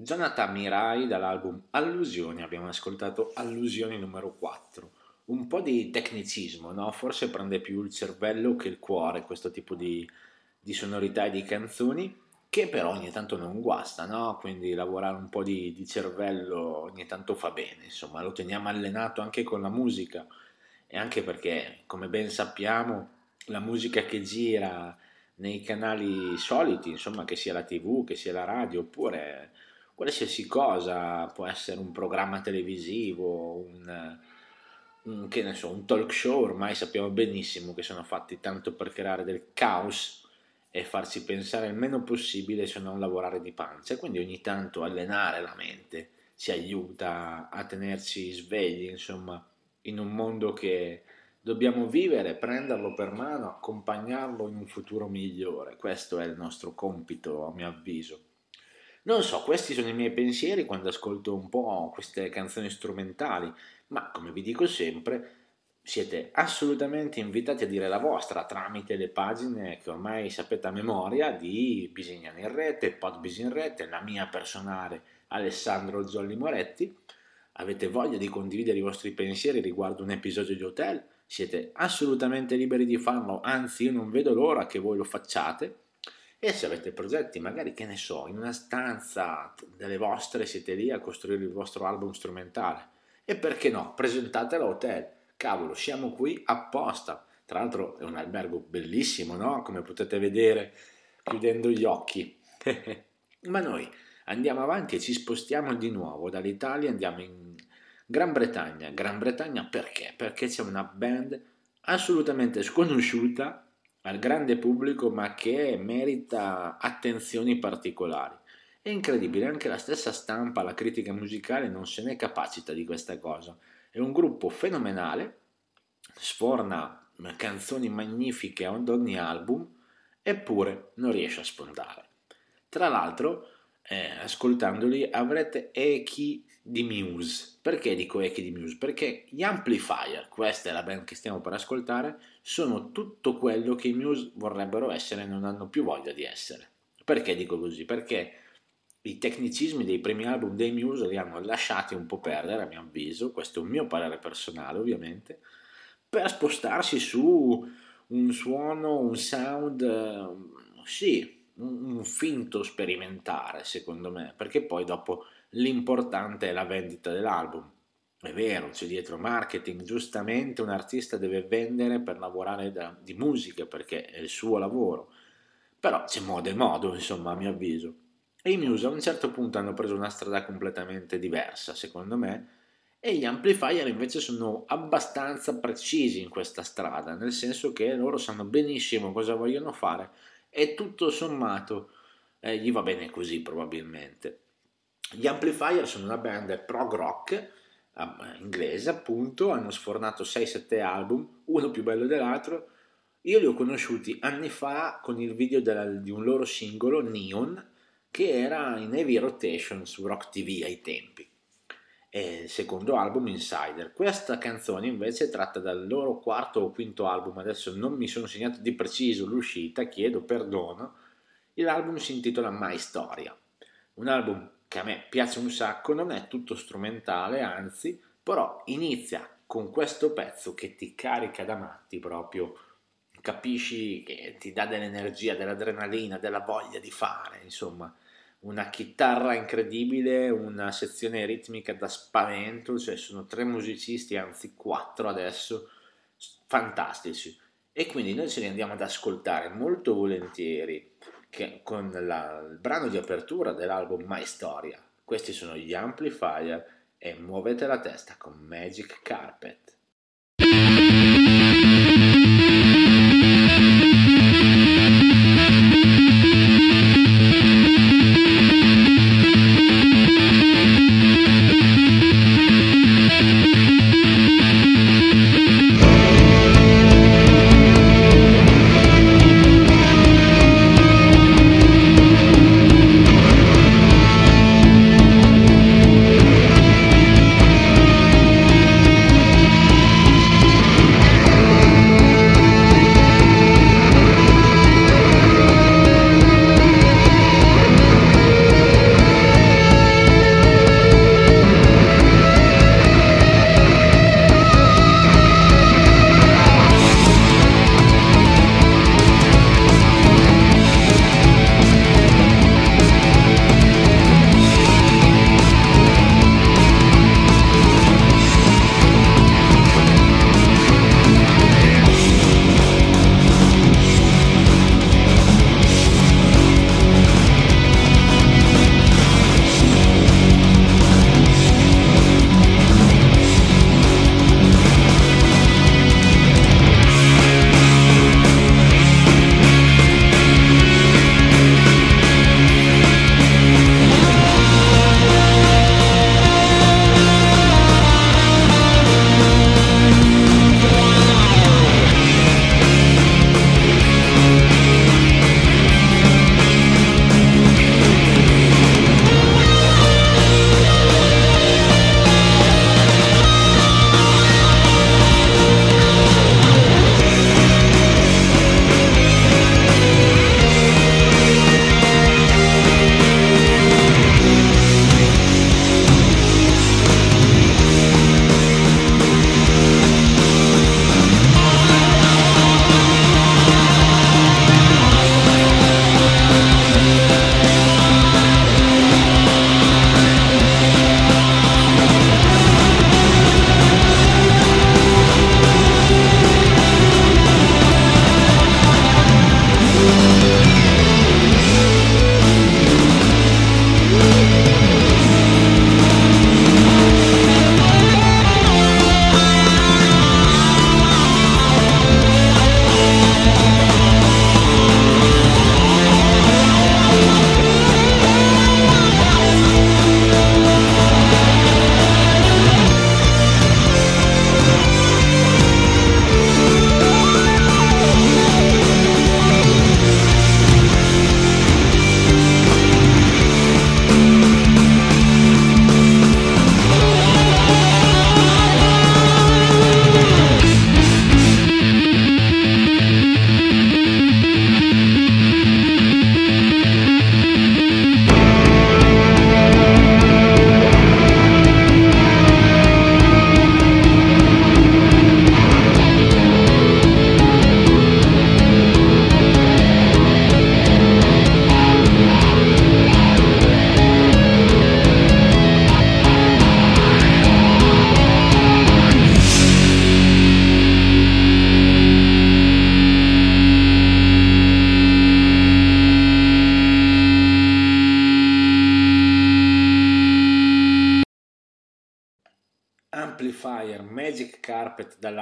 Jonathan Mirai dall'album Allusioni, abbiamo ascoltato Allusioni numero 4. Un po' di tecnicismo, no? Forse prende più il cervello che il cuore questo tipo di, di sonorità e di canzoni, che però ogni tanto non guasta, no? Quindi lavorare un po' di, di cervello ogni tanto fa bene, insomma, lo teniamo allenato anche con la musica e anche perché, come ben sappiamo, la musica che gira nei canali soliti, insomma, che sia la tv, che sia la radio, oppure qualsiasi cosa, può essere un programma televisivo, un, un, che ne so, un talk show, ormai sappiamo benissimo che sono fatti tanto per creare del caos e farci pensare il meno possibile se non lavorare di pancia. Quindi ogni tanto allenare la mente ci aiuta a tenerci svegli, insomma, in un mondo che dobbiamo vivere, prenderlo per mano, accompagnarlo in un futuro migliore. Questo è il nostro compito, a mio avviso. Non so, questi sono i miei pensieri quando ascolto un po' queste canzoni strumentali, ma come vi dico sempre, siete assolutamente invitati a dire la vostra tramite le pagine che ormai sapete a memoria di Bisignano in Rete, Podbis in Rete, la mia personale Alessandro Zolli Moretti. Avete voglia di condividere i vostri pensieri riguardo un episodio di Hotel? Siete assolutamente liberi di farlo, anzi io non vedo l'ora che voi lo facciate e se avete progetti, magari che ne so, in una stanza delle vostre siete lì a costruire il vostro album strumentale. E perché no? Presentatelo a hotel. Cavolo, siamo qui apposta. Tra l'altro è un albergo bellissimo, no? Come potete vedere chiudendo gli occhi. Ma noi andiamo avanti e ci spostiamo di nuovo dall'Italia, andiamo in Gran Bretagna. Gran Bretagna perché? Perché c'è una band assolutamente sconosciuta al grande pubblico ma che merita attenzioni particolari. È incredibile, anche la stessa stampa, la critica musicale non se ne capacita di questa cosa. È un gruppo fenomenale, sforna canzoni magnifiche ad ogni album, eppure non riesce a spuntare. Tra l'altro, eh, ascoltandoli avrete echi di Muse. Perché dico echi di Muse? Perché gli Amplifier, questa è la band che stiamo per ascoltare, sono tutto quello che i Muse vorrebbero essere e non hanno più voglia di essere. Perché dico così? Perché i tecnicismi dei primi album dei Muse li hanno lasciati un po' perdere, a mio avviso, questo è un mio parere personale ovviamente, per spostarsi su un suono, un sound, eh, sì, un, un finto sperimentare secondo me, perché poi dopo l'importante è la vendita dell'album. È vero, c'è dietro marketing, giustamente un artista deve vendere per lavorare da, di musica perché è il suo lavoro, però c'è modo e modo, insomma, a mio avviso. E i Muse a un certo punto hanno preso una strada completamente diversa, secondo me, e gli amplifier invece sono abbastanza precisi in questa strada, nel senso che loro sanno benissimo cosa vogliono fare e tutto sommato eh, gli va bene così probabilmente. Gli Amplifier sono una band prog rock inglese appunto, hanno sfornato 6-7 album, uno più bello dell'altro. Io li ho conosciuti anni fa con il video della, di un loro singolo, Neon, che era in heavy rotation su Rock TV ai tempi. E il secondo album, Insider. Questa canzone invece è tratta dal loro quarto o quinto album, adesso non mi sono segnato di preciso l'uscita, chiedo perdono. L'album si intitola My Storia, un album che a me piace un sacco, non è tutto strumentale, anzi, però inizia con questo pezzo che ti carica da matti proprio, capisci che ti dà dell'energia, dell'adrenalina, della voglia di fare, insomma, una chitarra incredibile, una sezione ritmica da spavento, cioè sono tre musicisti, anzi quattro adesso, fantastici. E quindi noi ce li andiamo ad ascoltare molto volentieri che, con la, il brano di apertura dell'album My Storia. Questi sono gli Amplifier e muovete la testa con Magic Carpet.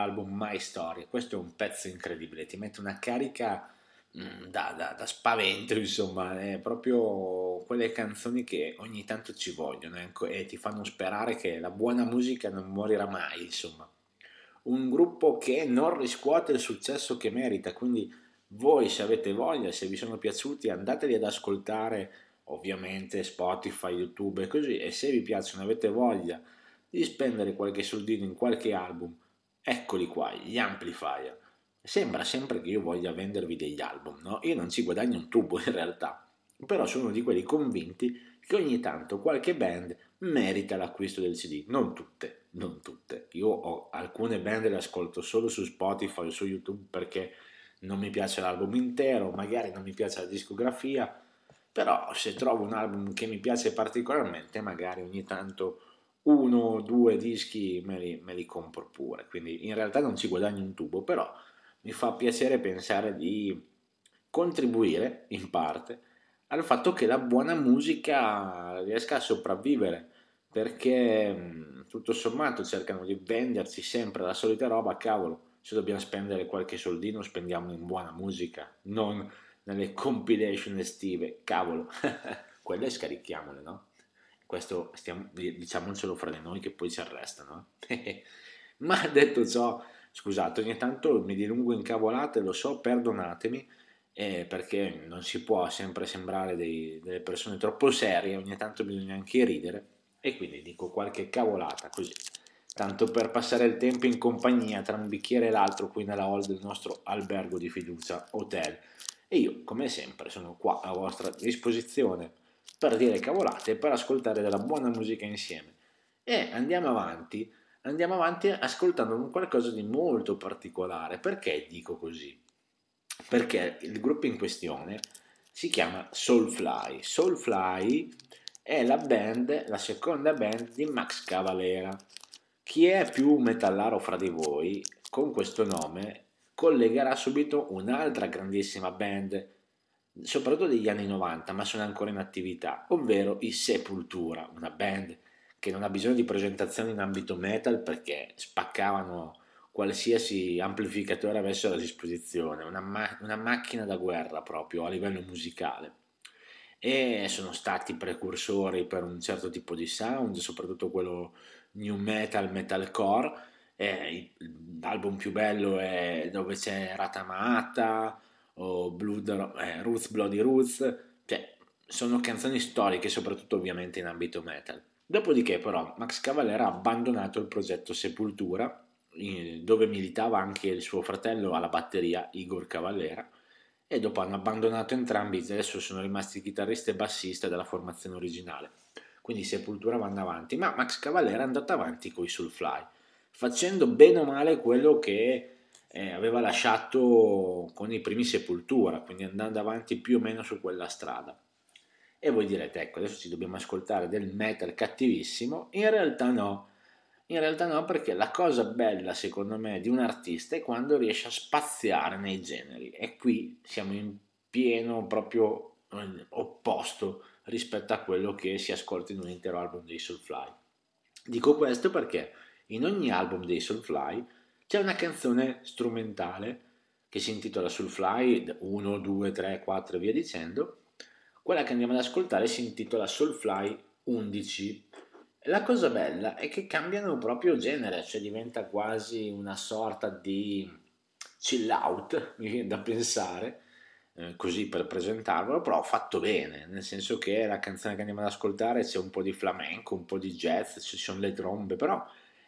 Dall'album My Story. Questo è un pezzo incredibile, ti mette una carica mm, da, da, da, spavento, insomma, è proprio quelle canzoni che ogni tanto ci vogliono ecco, e ti fanno sperare che la buona musica non morirà mai, insomma. Un gruppo che non riscuote il successo che merita, quindi voi se avete voglia, se vi sono piaciuti, andateli ad ascoltare, ovviamente Spotify, YouTube e così, e se vi piacciono, avete voglia di spendere qualche soldino in qualche album, eccoli qua, gli amplifier. Sembra sempre che io voglia vendervi degli album, no? Io non ci guadagno un tubo in realtà, però sono di quelli convinti che ogni tanto qualche band merita l'acquisto del CD, non tutte, non tutte. Io ho alcune band le ascolto solo su Spotify o su YouTube perché non mi piace l'album intero, magari non mi piace la discografia, però se trovo un album che mi piace particolarmente, magari ogni tanto uno o due dischi me li, me li, compro pure, quindi in realtà non ci guadagno un tubo, però mi fa piacere pensare di contribuire in parte al fatto che la buona musica riesca a sopravvivere, perché tutto sommato cercano di venderci sempre la solita roba, cavolo, se dobbiamo spendere qualche soldino spendiamo in buona musica, non nelle compilation estive, cavolo, quelle scarichiamole, no? Questo stiamo, diciamocelo fra di noi che poi ci arrestano. Ma detto ciò, scusate, ogni tanto mi dilungo in cavolate, lo so, perdonatemi, eh, perché non si può sempre sembrare dei, delle persone troppo serie, ogni tanto bisogna anche ridere, e quindi dico qualche cavolata così, tanto per passare il tempo in compagnia tra un bicchiere e l'altro qui nella hall del nostro albergo di fiducia, hotel. E io, come sempre, sono qua a vostra disposizione per dire cavolate per ascoltare della buona musica insieme. E andiamo avanti, andiamo avanti ascoltando un qualcosa di molto particolare. Perché dico così? Perché il gruppo in questione si chiama Soulfly. Soulfly è la band, la seconda band di Max Cavalera. Chi è più metallaro fra di voi con questo nome collegherà subito un'altra grandissima band soprattutto degli anni 90, ma sono ancora in attività, ovvero i Sepultura, una band che non ha bisogno di presentazioni in ambito metal perché spaccavano qualsiasi amplificatore avessero a disposizione, una, ma- una macchina da guerra proprio a livello musicale. E sono stati precursori per un certo tipo di sound, soprattutto quello new metal, metalcore. E l'album più bello è dove c'è Ratamata, o Blood, eh, Roots Bloody Roots, cioè sono canzoni storiche, soprattutto ovviamente in ambito metal. Dopodiché però Max Cavalera ha abbandonato il progetto Sepultura, dove militava anche il suo fratello alla batteria Igor Cavallera, e dopo hanno abbandonato entrambi, adesso sono rimasti chitarrista e bassista della formazione originale. Quindi Sepultura vanno avanti, ma Max Cavallera è andato avanti con i Soulfly, facendo bene o male quello che eh, aveva lasciato con i primi Sepultura, quindi andando avanti più o meno su quella strada. E voi direte, ecco, adesso ci dobbiamo ascoltare del metal cattivissimo. In realtà no, in realtà no, perché la cosa bella, secondo me, di un artista è quando riesce a spaziare nei generi. E qui siamo in pieno proprio eh, opposto rispetto a quello che si ascolta in un intero album dei Soulfly. Dico questo perché in ogni album dei Soulfly c'è una canzone strumentale che si intitola Soulfly 1, 2, 3, 4 e via dicendo. Quella che andiamo ad ascoltare si intitola Soulfly 11. La cosa bella è che cambiano proprio genere, cioè diventa quasi una sorta di chill out, mi viene da pensare, eh, così per presentarvelo, però fatto bene, nel senso che la canzone che andiamo ad ascoltare c'è un po' di flamenco, un po' di jazz, ci sono le trombe, però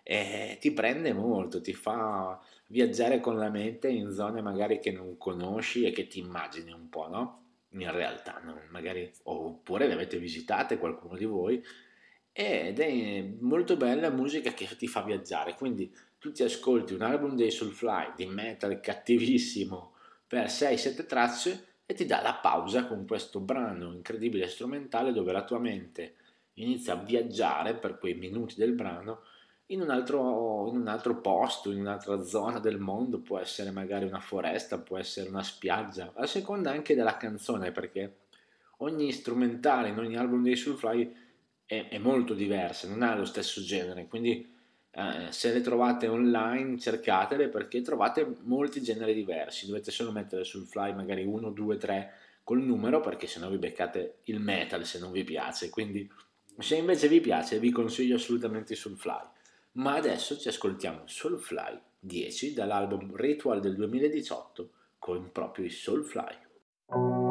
e ti prende molto, ti fa viaggiare con la mente in zone magari che non conosci e che ti immagini un po', no? In realtà, no? magari, oppure le avete visitate qualcuno di voi ed è molto bella musica che ti fa viaggiare, quindi tu ti ascolti un album dei Soulfly di metal cattivissimo per 6-7 tracce e ti dà la pausa con questo brano incredibile strumentale dove la tua mente inizia a viaggiare per quei minuti del brano in un, altro, in un altro posto, in un'altra zona del mondo, può essere magari una foresta, può essere una spiaggia, a seconda anche della canzone, perché ogni strumentale in ogni album dei Soulfly è, è molto diversa, non ha lo stesso genere, quindi eh, se le trovate online cercatele perché trovate molti generi diversi, dovete solo mettere sul fly magari 1, 2, 3 col numero perché sennò vi beccate il metal se non vi piace, quindi se invece vi piace vi consiglio assolutamente Soulfly. Ma adesso ci ascoltiamo Soulfly 10 dall'album Ritual del 2018 con proprio i Soulfly.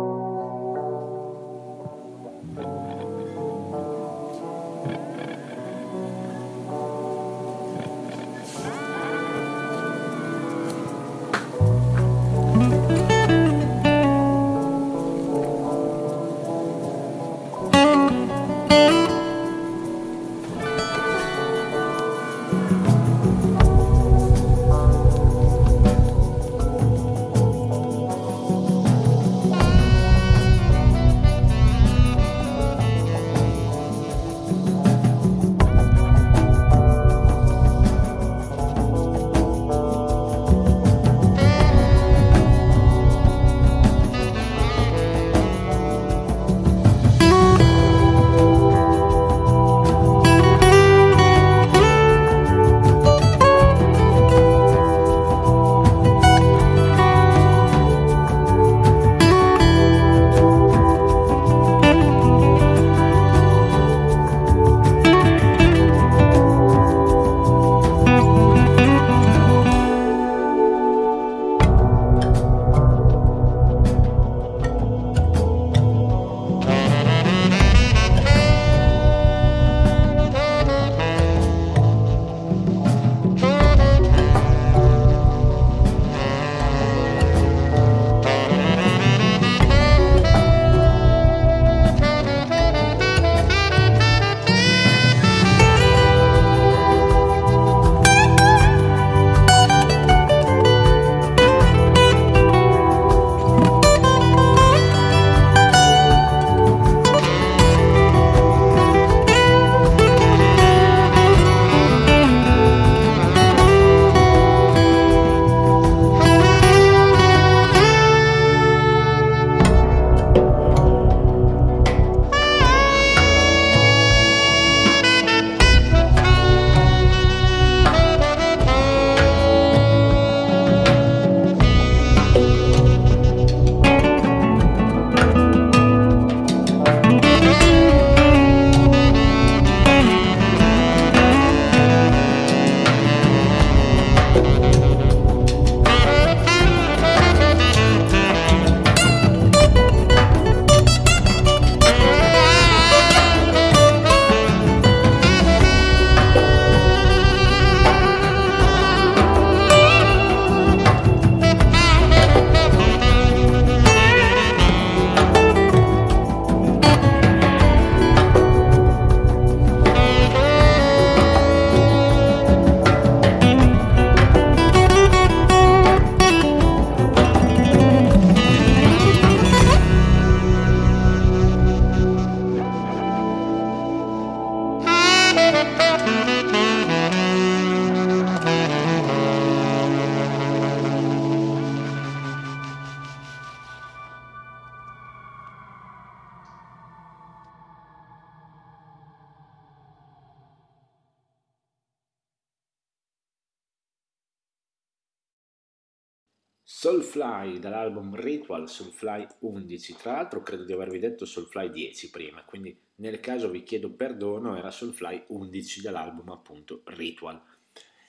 Ritual Soulfly 11, tra l'altro credo di avervi detto Soulfly 10 prima, quindi nel caso vi chiedo perdono, era Soulfly 11 dall'album appunto Ritual.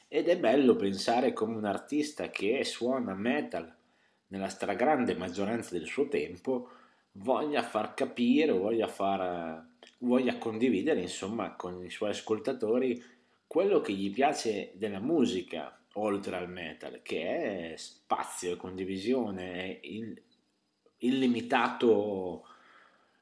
Ed è bello pensare come un artista che suona metal nella stragrande maggioranza del suo tempo voglia far capire voglia, far, voglia condividere insomma con i suoi ascoltatori quello che gli piace della musica oltre al metal, che è spazio e condivisione, è illimitato,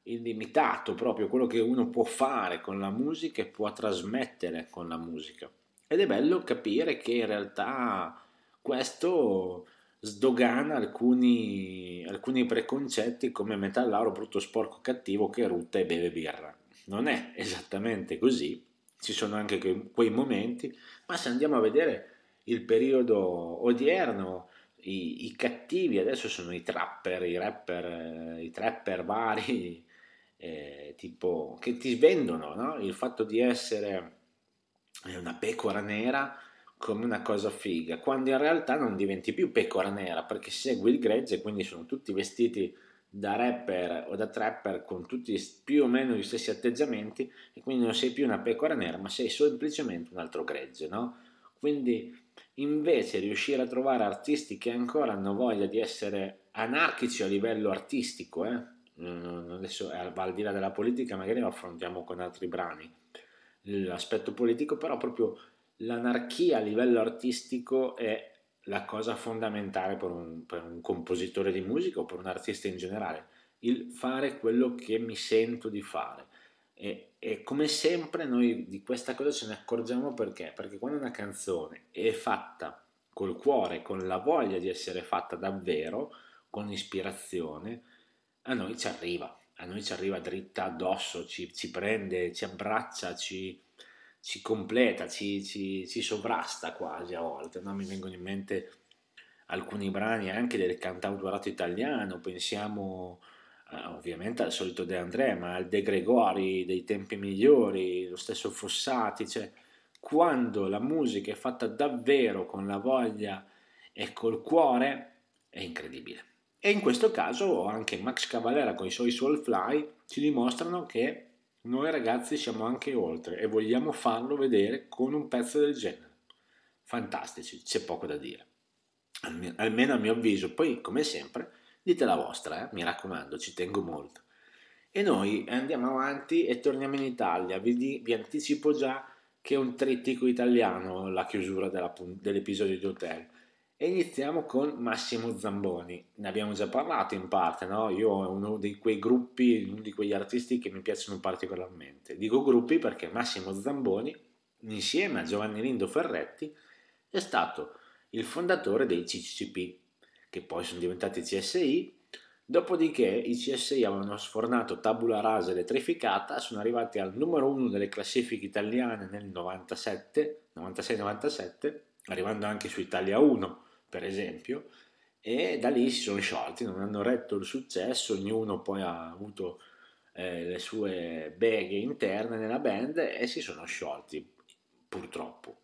illimitato proprio quello che uno può fare con la musica e può trasmettere con la musica. Ed è bello capire che in realtà questo sdogana alcuni, alcuni preconcetti come metallaro brutto, sporco, cattivo che rutta e beve birra. Non è esattamente così, ci sono anche quei momenti, ma se andiamo a vedere il periodo odierno, i, i, cattivi adesso sono i trapper, i rapper, i trapper vari, eh, tipo, che ti vendono no? il fatto di essere è una pecora nera come una cosa figa, quando in realtà non diventi più pecora nera perché segui il gregge, quindi sono tutti vestiti da rapper o da trapper con tutti più o meno gli stessi atteggiamenti e quindi non sei più una pecora nera ma sei semplicemente un altro gregge, no? Quindi invece riuscire a trovare artisti che ancora hanno voglia di essere anarchici a livello artistico, eh? adesso al di là della politica magari lo affrontiamo con altri brani, l'aspetto politico, però proprio l'anarchia a livello artistico è la cosa fondamentale per un, per un compositore di musica o per un artista in generale, il fare quello che mi sento di fare. E, e, come sempre noi di questa cosa ce ne accorgiamo perché? Perché quando una canzone è fatta col cuore, con la voglia di essere fatta davvero, con ispirazione, a noi ci arriva, a noi ci arriva dritta addosso, ci, ci prende, ci abbraccia, ci, ci completa, ci, ci, sovrasta quasi a volte. No? Mi vengono in mente alcuni brani anche del cantautorato italiano, pensiamo ovviamente al solito De André, ma al De Gregori dei tempi migliori, lo stesso Fossati, cioè quando la musica è fatta davvero con la voglia e col cuore è incredibile. E in questo caso anche Max Cavalera con i suoi Soulfly ci dimostrano che noi ragazzi siamo anche oltre e vogliamo farlo vedere con un pezzo del genere. Fantastici, c'è poco da dire. Almeno a mio avviso, poi come sempre dite la vostra, eh? mi raccomando, ci tengo molto. E noi andiamo avanti e torniamo in Italia. Vi, di, vi anticipo già che è un trittico italiano la chiusura della, dell'episodio di Hotel. E iniziamo con Massimo Zamboni. Ne abbiamo già parlato in parte, no? Io ho uno di quei gruppi, uno di quegli artisti che mi piacciono particolarmente. Dico gruppi perché Massimo Zamboni, insieme a Giovanni Lindo Ferretti, è stato il fondatore dei CCCP, che poi sono diventati CSI. Dopodiché i CSI avevano sfornato tabula rasa elettrificata, sono arrivati al numero uno delle classifiche italiane nel 97, 96-97, arrivando anche su Italia 1 per esempio, e da lì si sono sciolti, non hanno retto il successo, ognuno poi ha avuto eh, le sue beghe interne nella band e si sono sciolti, purtroppo.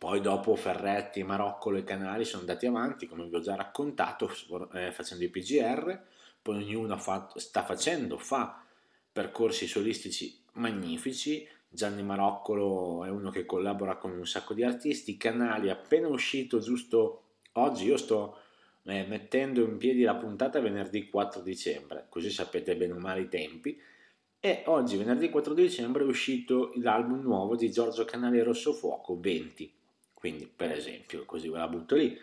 Poi dopo Ferretti, Maroccolo e Canali sono andati avanti, come vi ho già raccontato, eh, facendo i PGR, poi ognuno fatto, sta facendo, fa percorsi solistici magnifici, Gianni Maroccolo è uno che collabora con un sacco di artisti, Canali appena uscito giusto Oggi io sto eh, mettendo in piedi la puntata venerdì 4 dicembre, così sapete bene o male i tempi. E oggi, venerdì 4 dicembre, è uscito l'album nuovo di Giorgio Canale Rossofuoco 20. Quindi, per esempio, così ve la butto lì.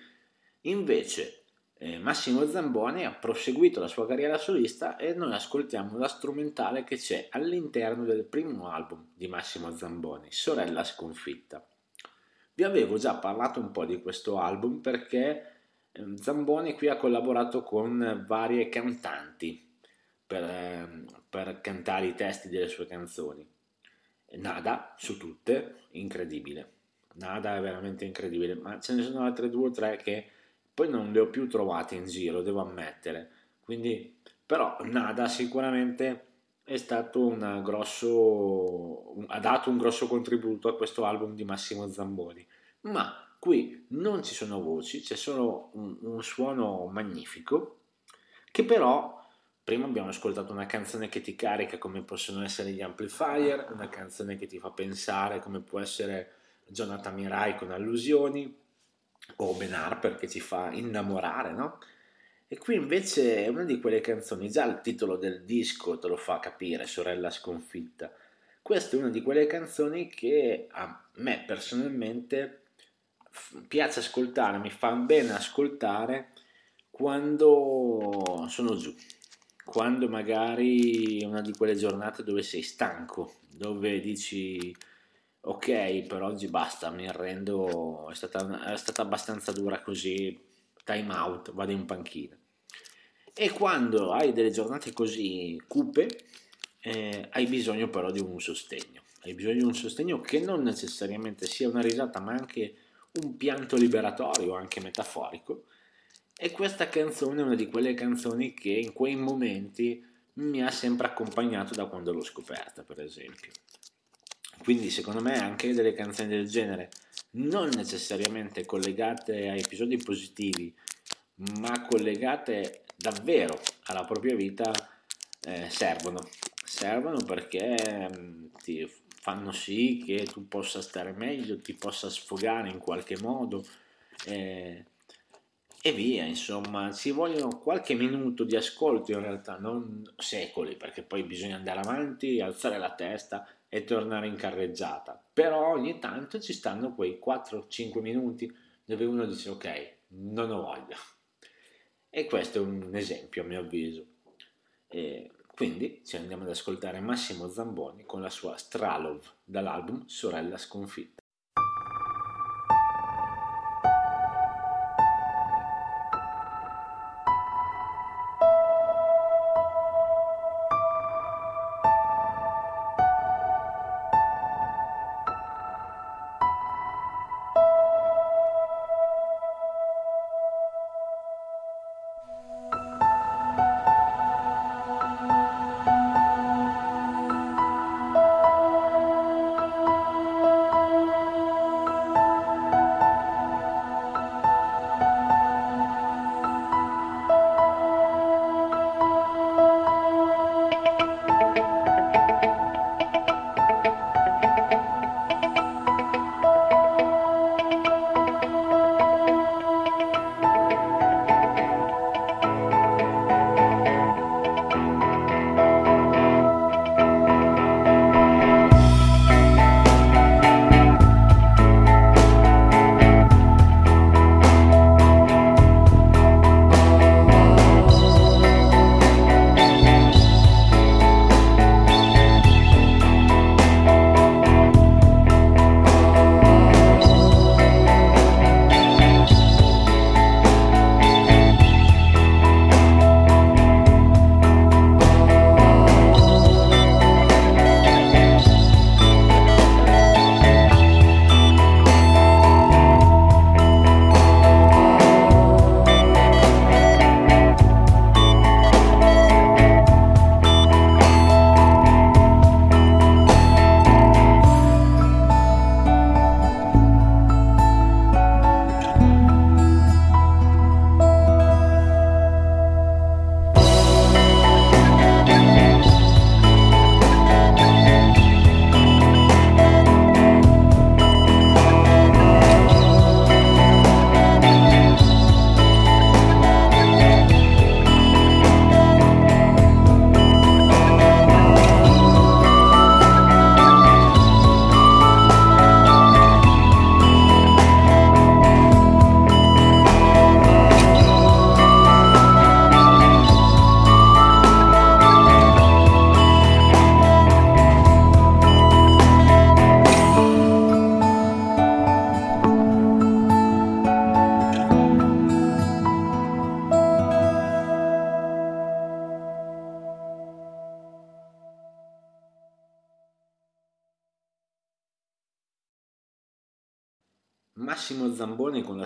Invece, eh, Massimo Zamboni ha proseguito la sua carriera solista e noi ascoltiamo la strumentale che c'è all'interno del primo album di Massimo Zamboni, Sorella Sconfitta. Vi avevo già parlato un po' di questo album perché ehm, Zamboni qui ha collaborato con varie cantanti per, ehm, per cantare i testi delle sue canzoni. Nada su tutte, incredibile. Nada è veramente incredibile, ma ce ne sono altre due o tre che poi non le ho più trovate in giro, devo ammettere. Quindi, però, Nada sicuramente è stato un grosso, ha dato un grosso contributo a questo album di Massimo Zamboni. Ma qui non ci sono voci, c'è solo un, un suono magnifico che però prima abbiamo ascoltato una canzone che ti carica come possono essere gli amplifier, una canzone che ti fa pensare come può essere Jonathan Mirai con allusioni o Ben Harper che ci fa innamorare, no? E qui invece è una di quelle canzoni, già il titolo del disco te lo fa capire, Sorella sconfitta. Questa è una di quelle canzoni che a me personalmente piace ascoltare, mi fa bene ascoltare quando sono giù, quando magari è una di quelle giornate dove sei stanco, dove dici ok per oggi basta, mi arrendo, è stata, è stata abbastanza dura così, time out, vado in panchina. E quando hai delle giornate così cupe, eh, hai bisogno però di un sostegno. Hai bisogno di un sostegno che non necessariamente sia una risata, ma anche un pianto liberatorio, anche metaforico. E questa canzone è una di quelle canzoni che in quei momenti mi ha sempre accompagnato da quando l'ho scoperta, per esempio. Quindi secondo me anche delle canzoni del genere, non necessariamente collegate a episodi positivi, ma collegate davvero alla propria vita, eh, servono. Servono perché mm, ti fanno sì che tu possa stare meglio, ti possa sfogare in qualche modo. Eh, e via, insomma, ci vogliono qualche minuto di ascolto in realtà, non secoli, perché poi bisogna andare avanti, alzare la testa e tornare in carreggiata. Però ogni tanto ci stanno quei 4-5 minuti dove uno dice ok, non ho voglia. E questo è un esempio a mio avviso. E quindi ci andiamo ad ascoltare Massimo Zamboni con la sua Stralov dall'album Sorella Sconfitta.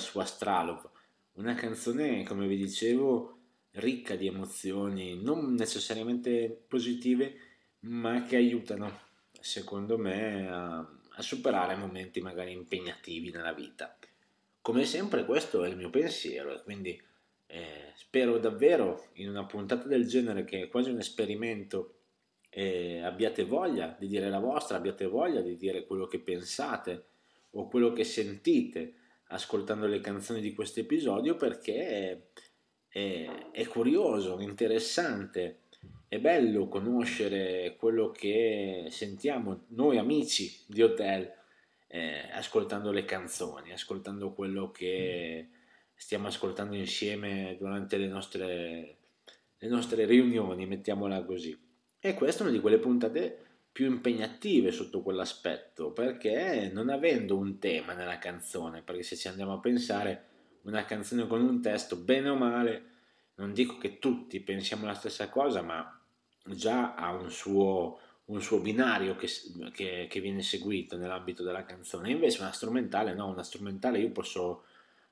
Zamboni con la sua Stralov, una canzone, come vi dicevo, ricca di emozioni, non necessariamente positive, ma che aiutano, secondo me, a, a superare momenti magari impegnativi nella vita. Come sempre questo è il mio pensiero e quindi eh, spero davvero in una puntata del genere che è quasi un esperimento eh, abbiate voglia di dire la vostra, abbiate voglia di dire quello che pensate o quello che sentite ascoltando le canzoni di questo episodio perché è, è, è curioso, interessante, è bello conoscere quello che sentiamo noi amici di Hotel eh, ascoltando le canzoni, ascoltando quello che stiamo ascoltando insieme durante le nostre, le nostre riunioni, mettiamola così. E questa è una di quelle puntate più impegnative sotto quell'aspetto, perché non avendo un tema nella canzone, perché se ci andiamo a pensare, una canzone con un testo, bene o male, non dico che tutti pensiamo la stessa cosa, ma già ha un suo, un suo binario che, che, che, viene seguito nell'ambito della canzone. Invece una strumentale, no, una strumentale io posso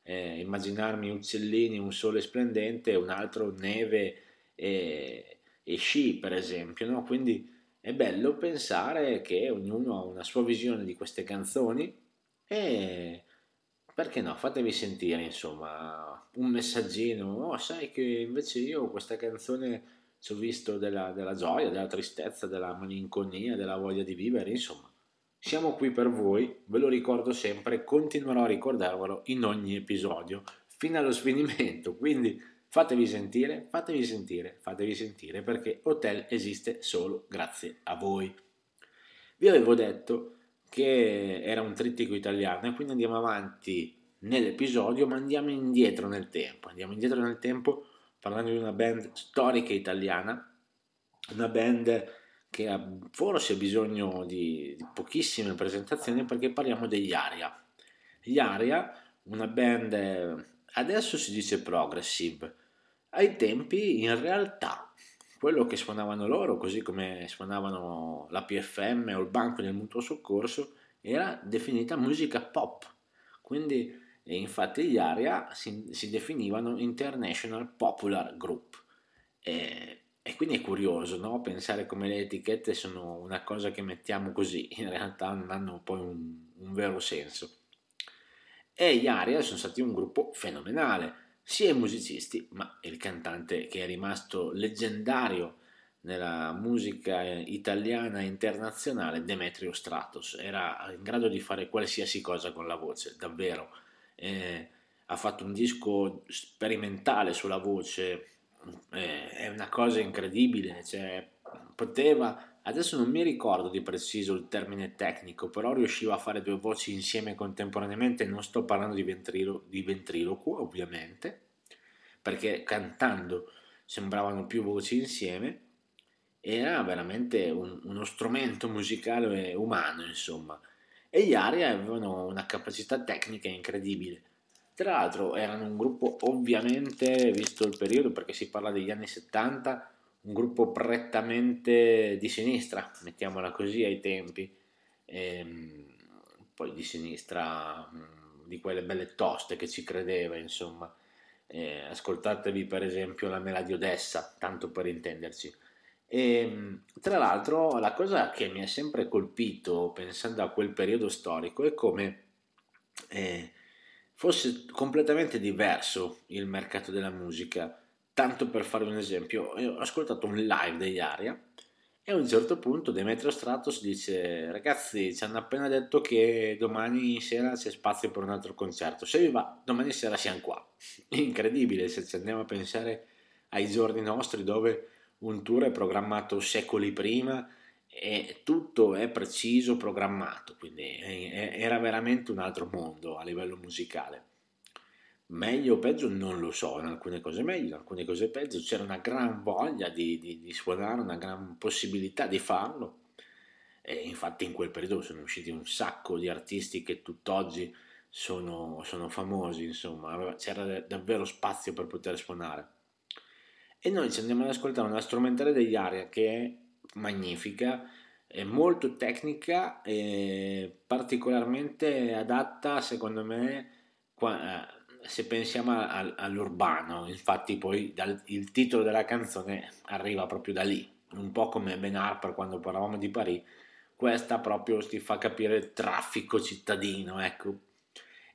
eh, immaginarmi uccellini, un sole splendente, un altro neve e, e sci, per esempio, no? Quindi è, bello pensare che ognuno ha una sua visione di queste canzoni e perché no, fatevi sentire insomma un messaggino, oh sai che invece io questa canzone ci ho visto della, della gioia, della tristezza, della malinconia, della voglia di vivere, insomma. Siamo qui per voi, ve lo ricordo sempre, continuerò a ricordarvelo in ogni episodio fino allo sfinimento, quindi fatevi sentire, fatevi sentire, fatevi sentire perché Hotel esiste solo grazie a voi. Vi avevo detto che era un trittico italiano e quindi andiamo avanti nell'episodio ma andiamo indietro nel tempo, andiamo indietro nel tempo parlando di una band storica italiana, una band che ha forse bisogno di, di pochissime presentazioni perché parliamo degli Aria. Gli Aria, una band, adesso si dice progressive, ai tempi in realtà quello che suonavano loro, così come suonavano la PFM o il Banco del Mutuo Soccorso, era definita musica pop. Quindi, infatti, gli Aria si, si definivano International Popular Group. E, e quindi è curioso no? pensare come le etichette sono una cosa che mettiamo così, in realtà non hanno poi un, un vero senso. E gli Aria sono stati un gruppo fenomenale, sia i musicisti, ma il cantante che è rimasto leggendario nella musica italiana e internazionale, Demetrio Stratos, era in grado di fare qualsiasi cosa con la voce, davvero. Eh, ha fatto un disco sperimentale sulla voce, eh, è una cosa incredibile, cioè, poteva, adesso non mi ricordo di preciso il termine tecnico, però riusciva a fare due voci insieme contemporaneamente, non sto parlando di, ventrilo, di ventriloquo ovviamente, perché cantando sembravano più voci insieme, era veramente un, uno strumento musicale umano, insomma. E gli Aria avevano una capacità tecnica incredibile. Tra l'altro erano un gruppo ovviamente, visto il periodo, perché si parla degli anni 70, un gruppo prettamente di sinistra, mettiamola così ai tempi, e, ehm, poi di sinistra, mm, di quelle belle toste che ci credeva, insomma. E, ascoltatevi per esempio la Mela Odessa, tanto per intenderci. E, ehm, tra l'altro la cosa che mi ha sempre colpito pensando a quel periodo storico è come... Eh, fosse completamente diverso il mercato della musica. Tanto per fare un esempio, ho ascoltato un live degli Aria e a un certo punto Demetrio Stratos dice ragazzi ci hanno appena detto che domani sera c'è spazio per un altro concerto, se vi va domani sera siamo qua. Incredibile se ci andiamo a pensare ai giorni nostri dove un tour è programmato secoli prima e tutto è preciso, programmato, quindi era veramente un altro mondo a livello musicale. Meglio o peggio non lo so, in alcune cose meglio, in alcune cose peggio, c'era una gran voglia di, di, di suonare, una gran possibilità di farlo. E infatti in quel periodo sono usciti un sacco di artisti che tutt'oggi sono, sono famosi, insomma, c'era davvero spazio per poter suonare. E noi ci andiamo ad ascoltare una strumentale degli Aria che è magnifica, è molto tecnica e particolarmente adatta secondo me eh, se pensiamo all'urbano, infatti poi dal, il titolo della canzone arriva proprio da lì, un po' come Ben Harper quando parlavamo di Parigi, questa proprio ti fa capire il traffico cittadino, ecco,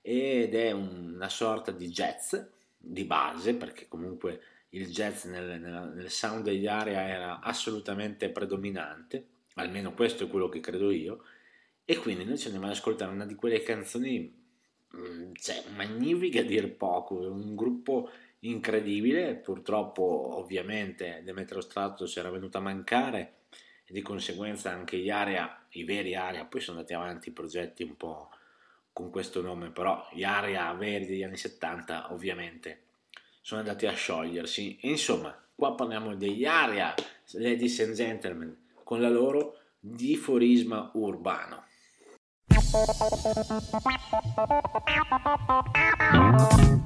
ed è una sorta di jazz di base, perché comunque il jazz nel, nel, sound degli area era assolutamente predominante, almeno questo è quello che credo io, e quindi noi ci andiamo ad ascoltare una di quelle canzoni cioè, magnifiche a dir poco, un gruppo incredibile, purtroppo ovviamente Demetrio Strato si era venuto a mancare e di conseguenza anche gli area, i veri area, poi sono andati avanti i progetti un po' con questo nome, però gli area veri degli anni 70 ovviamente sono andati a sciogliersi. Insomma, qua parliamo degli Aria, ladies and gentlemen, con la loro diforisma urbano. Thank you.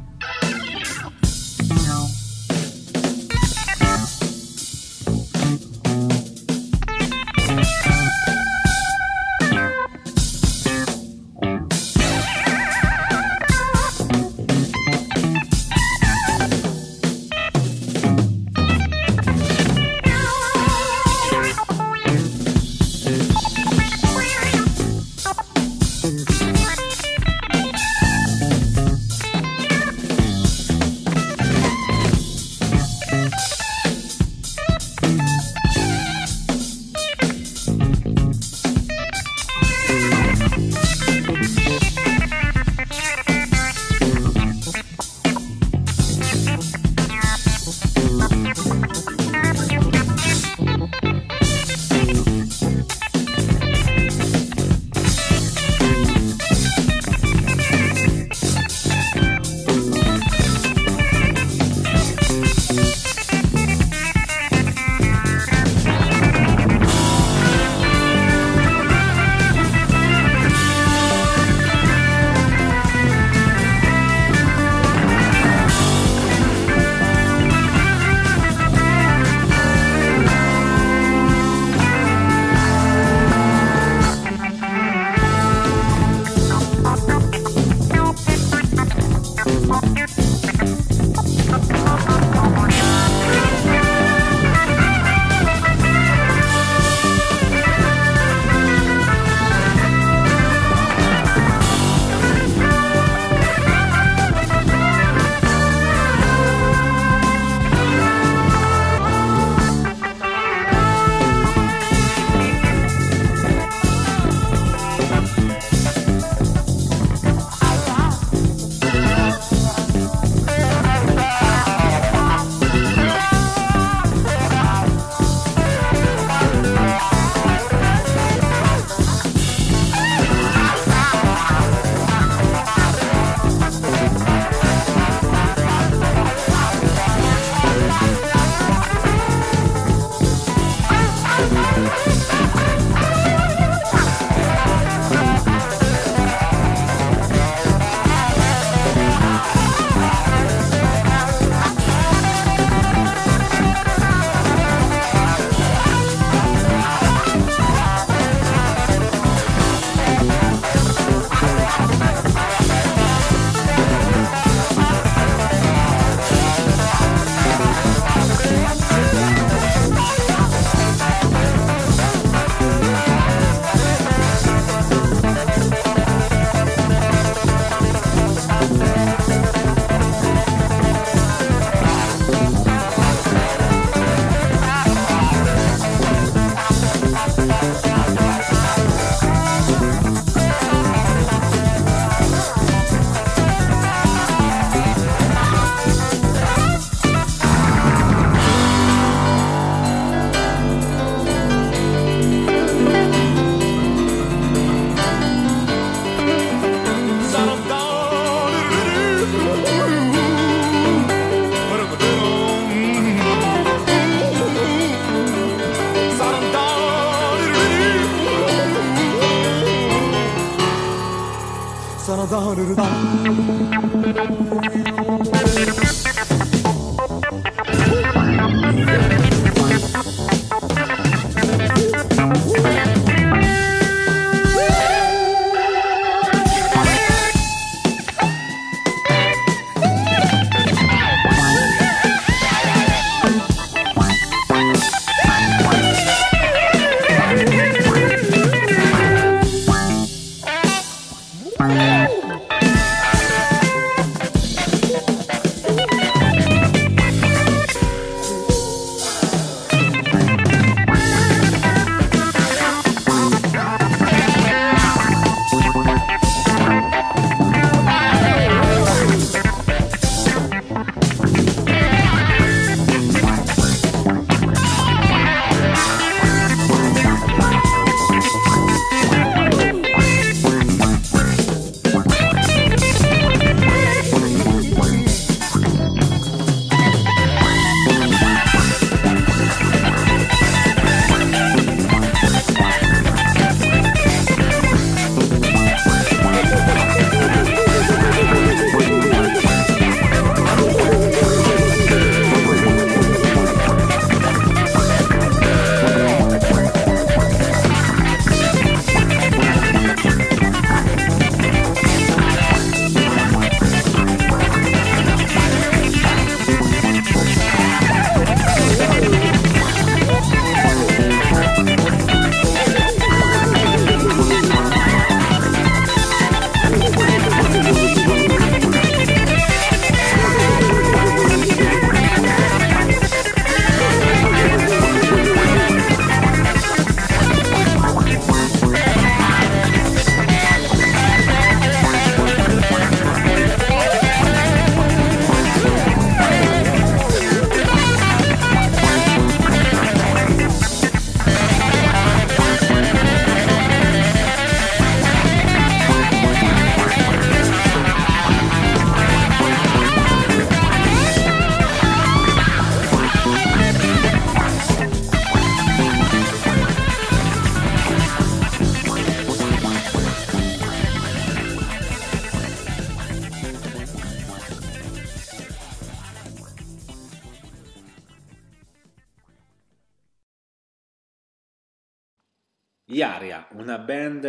Iaria, una band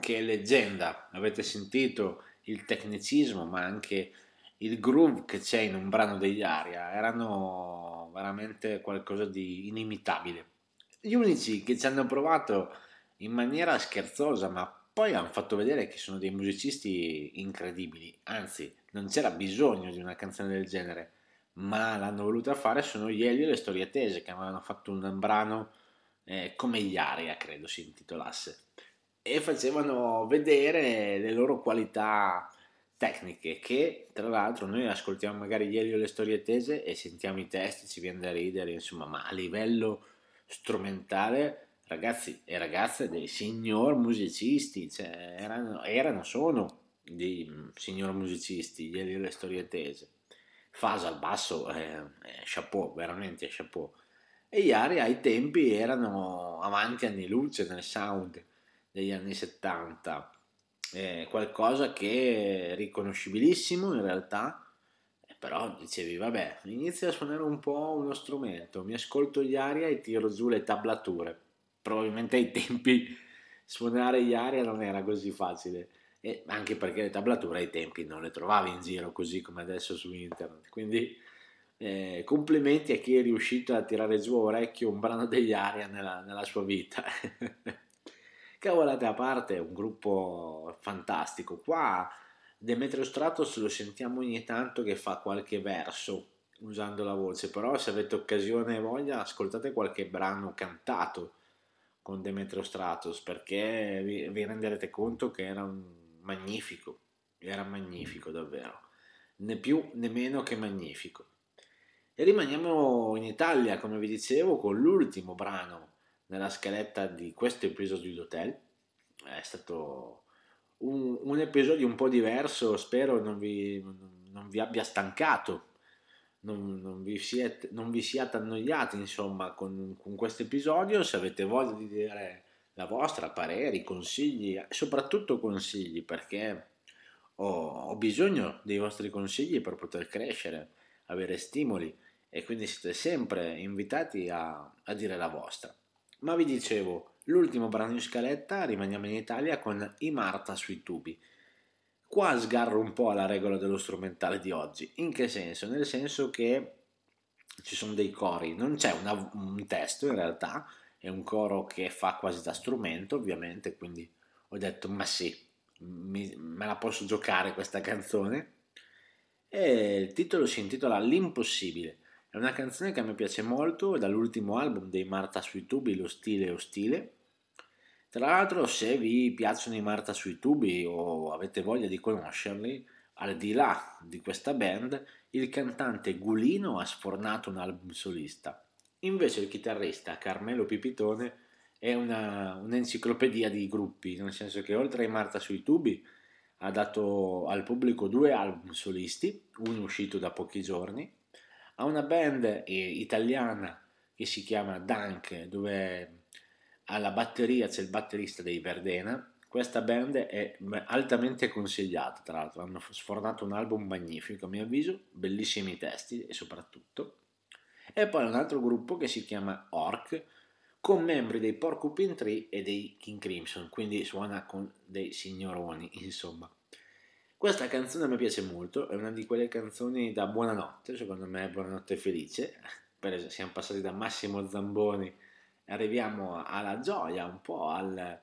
che è leggenda, avete sentito il tecnicismo ma anche il groove che c'è in un brano degli Aria, erano veramente qualcosa di inimitabile. Gli unici che ci hanno provato in maniera scherzosa ma poi hanno fatto vedere che sono dei musicisti incredibili, anzi non c'era bisogno di una canzone del genere, ma l'hanno voluta fare sono gli Elio e le Storie Tese che avevano fatto un brano eh, come gli Aria, credo si intitolasse, e facevano vedere le loro qualità tecniche che tra l'altro noi ascoltiamo magari e le storie tese e sentiamo i testi, ci viene da ridere, insomma, ma a livello strumentale ragazzi e ragazze dei signor musicisti, cioè, erano, erano, sono dei signor musicisti, e le storie tese. Fasa al basso, eh, eh, chapeau, veramente chapeau. E Iari ai tempi erano avanti anni luce nel sound degli anni 70, eh, qualcosa che è riconoscibilissimo in realtà, però dicevi vabbè, inizia a suonare un po' uno strumento, mi ascolto gli aria e tiro giù le tablature. Probabilmente ai tempi suonare gli aria non era così facile, e anche perché le tablature ai tempi non le trovavi in giro così come adesso su internet, quindi eh, complimenti a chi è riuscito a tirare giù a orecchio un brano degli aria nella, nella sua vita. Cavolate a parte, un gruppo fantastico. Qua Demetrio Stratos lo sentiamo ogni tanto che fa qualche verso usando la voce, però se avete occasione e voglia ascoltate qualche brano cantato con Demetrio Stratos perché vi, vi renderete conto che era un magnifico, era magnifico davvero, né più né meno che magnifico. E rimaniamo in Italia, come vi dicevo, con l'ultimo brano nella scaletta di questo episodio di Hotel. È stato un, un, episodio un po' diverso, spero non vi, non vi abbia stancato, non, non, vi siete, non, vi siate annoiati insomma con, con questo episodio. Se avete voglia di dire la vostra, pareri, consigli, soprattutto consigli perché ho, ho bisogno dei vostri consigli per poter crescere, avere stimoli e quindi siete sempre invitati a, a dire la vostra. Ma vi dicevo, l'ultimo brano in scaletta, rimaniamo in Italia con I Marta sui tubi. Qua sgarro un po' alla regola dello strumentale di oggi. In che senso? Nel senso che ci sono dei cori, non c'è una, un testo in realtà, è un coro che fa quasi da strumento ovviamente, quindi ho detto ma sì, mi, me la posso giocare questa canzone. E il titolo si intitola L'impossibile è una canzone che a me piace molto, è dall'ultimo album dei Marta sui tubi, Lo stile ostile. Tra l'altro, se vi piacciono i Marta sui tubi o avete voglia di conoscerli, al di là di questa band, il cantante Gulino ha sfornato un album solista. Invece il chitarrista Carmelo Pipitone è una, un'enciclopedia di gruppi, nel senso che oltre ai Marta sui tubi ha dato al pubblico due album solisti, uno uscito da pochi giorni, ha una band eh, italiana che si chiama Dunk, dove alla batteria c'è il batterista dei Verdena. Questa band è altamente consigliata, tra l'altro hanno sfornato un album magnifico a mio avviso, bellissimi testi e soprattutto. E poi un altro gruppo che si chiama Orc, con membri dei Porcupine Tree e dei King Crimson, quindi suona con dei signoroni, insomma. Questa canzone mi piace molto, è una di quelle canzoni da buonanotte, secondo me buonanotte felice, esempio siamo passati da Massimo Zamboni e arriviamo alla gioia, un po' al...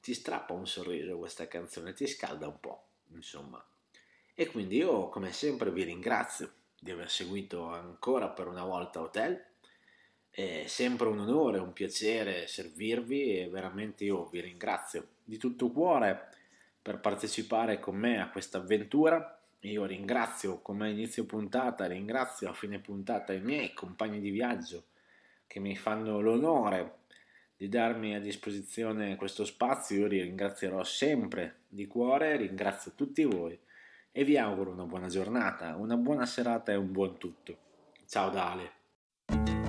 ti strappa un sorriso questa canzone, ti scalda un po', insomma. E quindi io come sempre vi ringrazio di aver seguito ancora per una volta Hotel, è sempre un onore, un piacere servirvi e veramente io vi ringrazio di tutto cuore per partecipare con me a questa avventura. Io ringrazio come inizio puntata, ringrazio a fine puntata i miei compagni di viaggio che mi fanno l'onore di darmi a disposizione questo spazio. Io li ringrazierò sempre di cuore, ringrazio tutti voi e vi auguro una buona giornata, una buona serata e un buon tutto. Ciao da Ale.